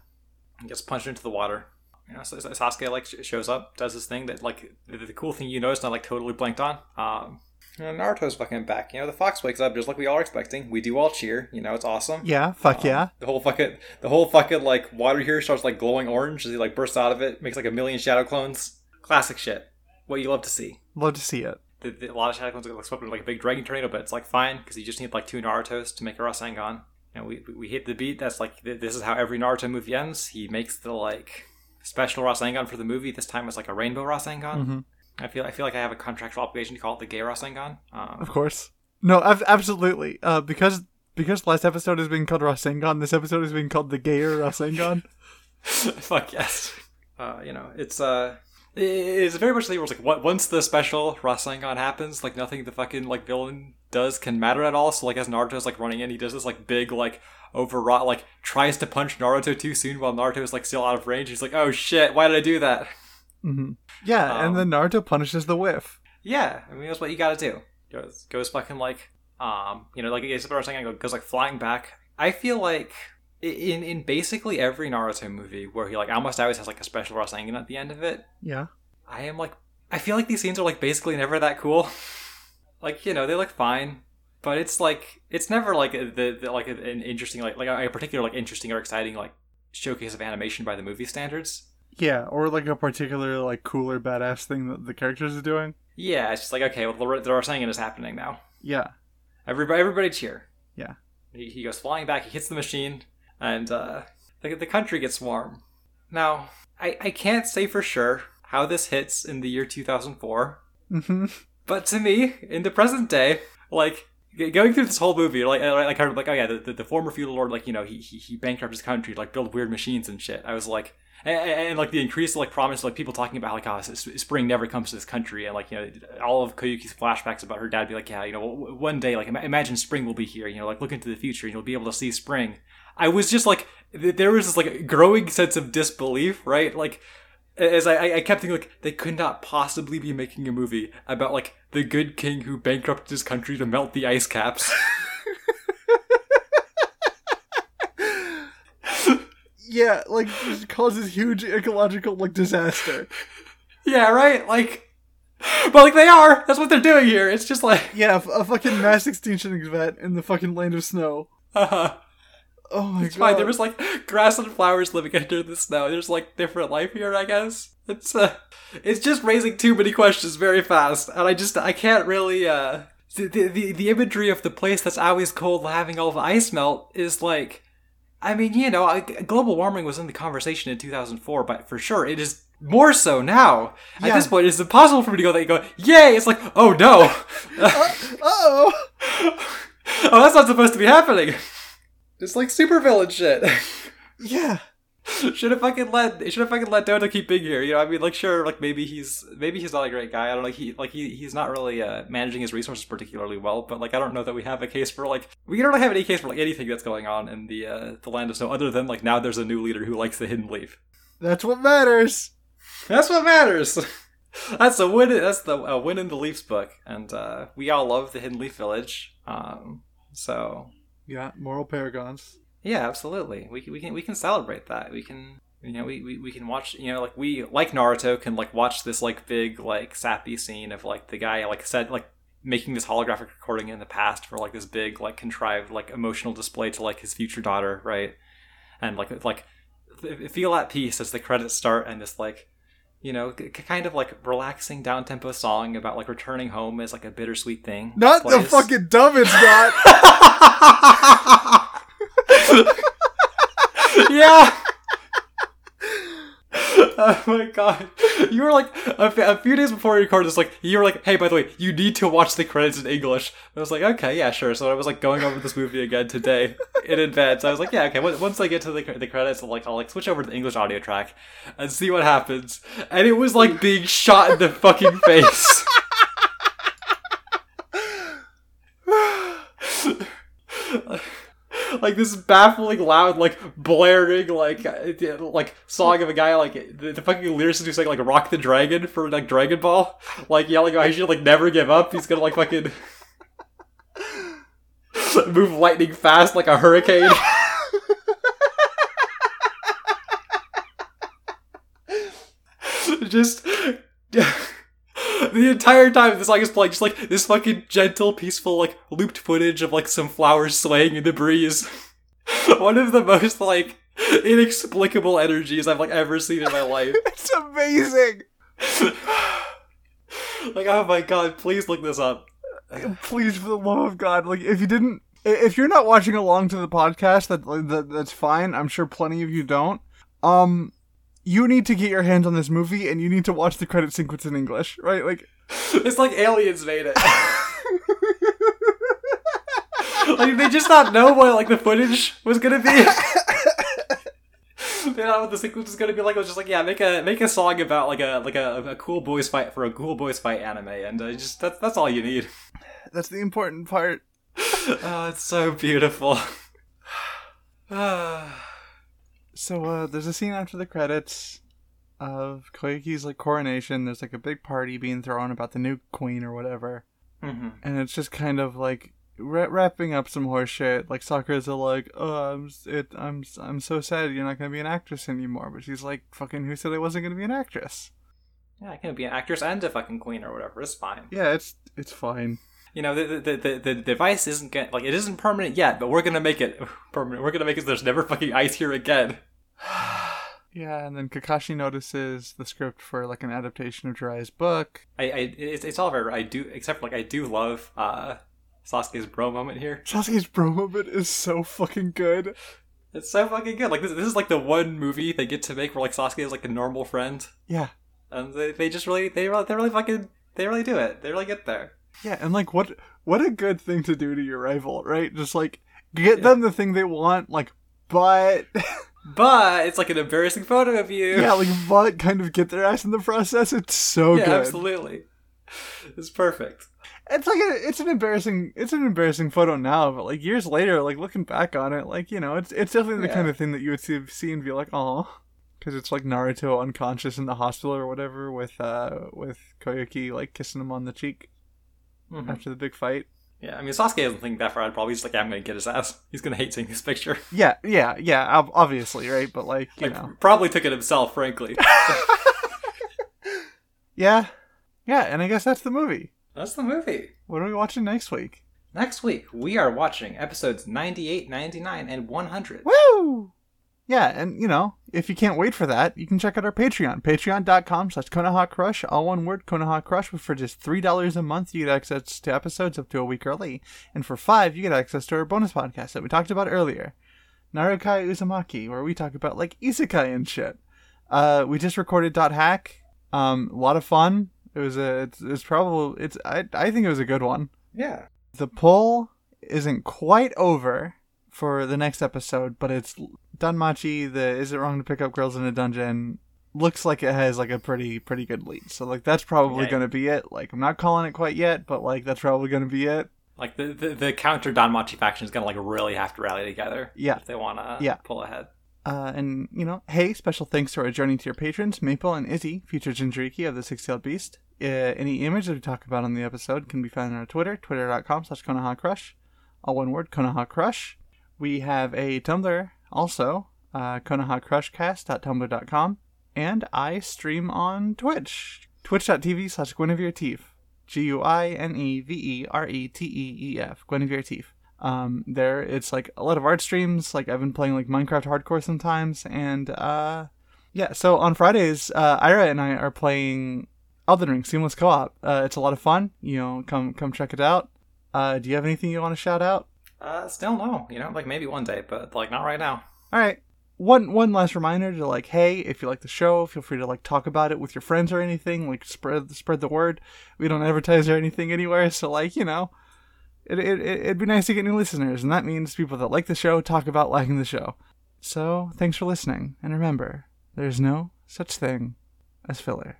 Speaker 1: he gets punched into the water, You know, Sasuke like shows up, does his thing. That like the, the cool thing you noticed, I like totally blanked on. Um, you know, Naruto's fucking back. You know, the fox wakes up just like we all are expecting. We do all cheer. You know, it's awesome.
Speaker 2: Yeah, fuck
Speaker 1: Um,
Speaker 2: yeah.
Speaker 1: The whole fucking the whole fucking like water here starts like glowing orange as he like bursts out of it, makes like a million shadow clones. Classic shit. What you love to see.
Speaker 2: Love to see it.
Speaker 1: The, the, a lot of shadow clones get like swept into like a big dragon tornado, but it's like fine because you just need like two Naruto's to make a Rasengan. And we we hit the beat. That's like this is how every Naruto movie ends. He makes the like special Rasengan for the movie. This time it's like a rainbow Rasengan.
Speaker 2: hmm
Speaker 1: I feel I feel like I have a contractual obligation to call it the gay Rasengan. Um,
Speaker 2: Of course. No, ab- absolutely. Uh, because because last episode is being called Rasengan, this episode is being called the gayer Rasengan.
Speaker 1: Fuck yes. Uh, you know, it's uh, it's very much the it's like what once the special Rasengan happens, like nothing the fucking like villain does can matter at all. So like as Naruto's like running in, he does this like big like overwrought like tries to punch Naruto too soon while Naruto is like still out of range. He's like, oh shit, why did I do that?
Speaker 2: hmm Yeah,
Speaker 1: Um,
Speaker 2: and then Naruto punishes the whiff.
Speaker 1: Yeah, I mean that's what you got to do. Goes goes fucking like um you know like it's the Rasengan goes like flying back. I feel like in in basically every Naruto movie where he like almost always has like a special Rasengan at the end of it.
Speaker 2: Yeah.
Speaker 1: I am like, I feel like these scenes are like basically never that cool. like you know they look fine, but it's like it's never like a, the, the like an interesting like like a particular like interesting or exciting like showcase of animation by the movie standards.
Speaker 2: Yeah, or like a particular like cooler badass thing that the characters are doing.
Speaker 1: Yeah, it's just like okay, well the, the Rasengan is happening now.
Speaker 2: Yeah.
Speaker 1: Everybody, everybody cheer.
Speaker 2: Yeah.
Speaker 1: He, he goes flying back. He hits the machine, and uh, the, the country gets warm. Now, I, I can't say for sure how this hits in the year 2004,
Speaker 2: hmm
Speaker 1: but to me, in the present day, like going through this whole movie, like like I heard, like oh yeah, the, the, the former feudal lord, like you know, he he, he bankrupted his country, like build weird machines and shit. I was like. And, and, and, like the increased like promise, like people talking about like oh, spring never comes to this country, and like you know all of Koyuki's flashbacks about her dad be like yeah you know one day like imagine spring will be here, you know like look into the future and you'll be able to see spring. I was just like there was this like growing sense of disbelief, right? Like as I, I- kept thinking, like they could not possibly be making a movie about like the good king who bankrupted his country to melt the ice caps.
Speaker 2: Yeah, like causes huge ecological like disaster.
Speaker 1: yeah, right. Like, but like they are. That's what they're doing here. It's just like,
Speaker 2: Yeah, a fucking mass extinction event in the fucking land of snow.
Speaker 1: uh,
Speaker 2: Oh my
Speaker 1: it's
Speaker 2: god.
Speaker 1: fine. There was like grass and flowers living under the snow. There's like different life here, I guess. It's uh, it's just raising too many questions very fast, and I just I can't really uh. The, the, the, imagery of the place that's always cold having all the ice melt is like I mean, you know, I- global warming was in the conversation in 2004, but for sure it is more so now. At this point, it's impossible for me to go there and go, yay! It's like, oh no!
Speaker 2: oh.
Speaker 1: oh, that's not supposed to be happening! It's like supervillain shit.
Speaker 2: Yeah.
Speaker 1: should have fucking let should have fucking let Doto keep being here. You know, I mean, like, sure, like maybe he's maybe he's not a great guy. I don't know. He like he he's not really uh, managing his resources particularly well. But like, I don't know that we have a case for like we don't really have any case for like anything that's going on in the uh, the land of snow other than like now there's a new leader who likes the hidden leaf.
Speaker 2: That's what matters.
Speaker 1: That's what matters. that's a win. That's the a win in the Leafs book, and uh, we all love the Hidden Leaf Village. Um, so
Speaker 2: Yeah, moral paragons.
Speaker 1: yeah, absolutely. We we can we can celebrate that. We can you know we, we, we can watch you know like we like Naruto can like watch this like big like sappy scene of like the guy like said like making this holographic recording in the past for like this big like contrived like emotional display to like his future daughter right and like like feel at peace as the credits start and this like you know k- kind of like relaxing down tempo song about like returning home is like a bittersweet thing
Speaker 2: Not the fucking dumb it's not.
Speaker 1: yeah. Oh my god. You were like, a, f- a few days before we recorded this, like, you were like, hey, by the way, you need to watch the credits in English. And I was like, okay, yeah, sure. So I was like going over this movie again today in advance. I was like, yeah, okay, once I get to the, the credits, I'll like, I'll like switch over to the English audio track and see what happens. And it was like being shot in the fucking face. Like this baffling loud like blaring like uh, like song of a guy like the, the fucking lyricist who's like like rock the dragon for like dragon ball. Like yelling he should like never give up. He's gonna like fucking move lightning fast like a hurricane. Just the entire time the song is playing, just like this fucking gentle, peaceful, like looped footage of like some flowers swaying in the breeze. One of the most like inexplicable energies I've like ever seen in my life.
Speaker 2: It's amazing.
Speaker 1: like, oh my god, please look this up.
Speaker 2: Please, for the love of God, like if you didn't, if you're not watching along to the podcast, that, that that's fine. I'm sure plenty of you don't. Um, you need to get your hands on this movie, and you need to watch the credit sequence in English, right? Like,
Speaker 1: It's like aliens made it. like they just not know what like the footage was gonna be. they don't know what the sequence is gonna be like. It was just like, yeah, make a make a song about like a like a, a cool boys fight for a cool boys fight anime, and uh, just that's that's all you need.
Speaker 2: that's the important part.
Speaker 1: Oh, it's so beautiful.
Speaker 2: So uh, there's a scene after the credits of Koyuki's like coronation. There's like a big party being thrown about the new queen or whatever,
Speaker 1: hmm
Speaker 2: and it's just kind of like wra- wrapping up some horse shit. Like Sakura's like, "Oh, I'm it, I'm I'm so sad you're not gonna be an actress anymore." But she's like, "Fucking who said I wasn't gonna be an actress?"
Speaker 1: Yeah, I can be an actress and a fucking queen or whatever. It's fine.
Speaker 2: Yeah, it's it's fine.
Speaker 1: You know, the the, the, the device isn't get, like it isn't permanent yet, but we're gonna make it permanent. We're gonna make it so there's never fucking ice here again.
Speaker 2: Yeah, and then Kakashi notices the script for like an adaptation of Jiraiya's book.
Speaker 1: I, I it's, it's all very I do except for like I do love uh Sasuke's bro moment here.
Speaker 2: Sasuke's bro moment is so fucking good.
Speaker 1: It's so fucking good. Like this, this is like the one movie they get to make where like Sasuke is like a normal friend,
Speaker 2: Yeah,
Speaker 1: and they, they just really they really they really fucking they really do it. They really get there.
Speaker 2: Yeah, and like what what a good thing to do to your rival, right? Just like get them the thing they want, like but
Speaker 1: But it's like an embarrassing photo of you.
Speaker 2: yeah, like but kind of get their ass in the process. It's so good.
Speaker 1: yeah,
Speaker 2: good.
Speaker 1: absolutely. It's perfect.
Speaker 2: It's like a, it's an embarrassing it's an embarrassing photo now, but like years later, like looking back on it, like you know, it's it's definitely the
Speaker 1: Yeah.
Speaker 2: kind of thing that you would see, see and be like, oh, because it's like Naruto unconscious in the hospital or whatever with uh with Koyuki like kissing him on the cheek
Speaker 1: Mhm.
Speaker 2: after the big fight.
Speaker 1: Yeah, I mean Sasuke doesn't think that far. I'd probably just like, yeah, I'm gonna get his ass. He's gonna hate seeing this picture.
Speaker 2: Yeah, yeah, yeah, ob- obviously, right? But like you
Speaker 1: Like,
Speaker 2: know.
Speaker 1: probably took it himself, frankly.
Speaker 2: Yeah. Yeah, and I guess that's the movie.
Speaker 1: That's the movie.
Speaker 2: What are we watching next week?
Speaker 1: Next week, we are watching episodes 98, 99, and 100.
Speaker 2: Woo! Yeah, and you know, if you can't wait for that, you can check out our Patreon. Patreon.com slash Konoha Crush, all one word, Konoha Crush, but for just three dollars a month you get access to episodes up to a week early. And for five you get access to our bonus podcast that we talked about earlier. Narukai Uzumaki, where we talk about like isekai and shit. Uh we just recorded Dot Hack. Um a lot of fun. It was a it's, it's probably it's I I think it was a good one.
Speaker 1: Yeah.
Speaker 2: The poll isn't quite over for the next episode, but it's Danmachi, the Is It Wrong to Pick Up Girls in a Dungeon, looks like it has like a pretty pretty good lead. So like that's probably
Speaker 1: Okay.
Speaker 2: gonna be it. Like I'm not calling it quite yet, but like that's probably gonna be it.
Speaker 1: Like the, the, the counter Danmachi faction is gonna like really have to rally together.
Speaker 2: Yeah.
Speaker 1: If they wanna
Speaker 2: Yeah.
Speaker 1: pull ahead.
Speaker 2: Uh, and you know, hey, special thanks to our journey tier patrons, Maple and Izzy, future Jinchuriki of the Six-Tailed Beast. Uh, any image that we talk about on the episode can be found on our Twitter, twitter.com slash Konoha Crush. All one word, Konoha Crush. We have a Tumblr also, uh. And I stream on Twitch, twitch.tv slash Guinevere Teef. E G-U-I-N-E-V-E-R-E-T-E-E-F. Guinevere um there it's like a lot of art streams like i've been playing like minecraft hardcore sometimes and uh yeah so on fridays uh ira and i are playing elden ring seamless co-op uh it's a lot of fun you know come come check it out uh do you have anything you want to shout out
Speaker 1: Uh, still no. You know, like maybe one day, but like not right now.
Speaker 2: all right one one last reminder to like hey if you like the show feel free to like talk about it with your friends or anything like spread spread the word we don't advertise or anything anywhere so like you know it, it, it, it'd be nice to get new listeners and that means people that like the show talk about liking the show so thanks for listening and remember there's no such thing as filler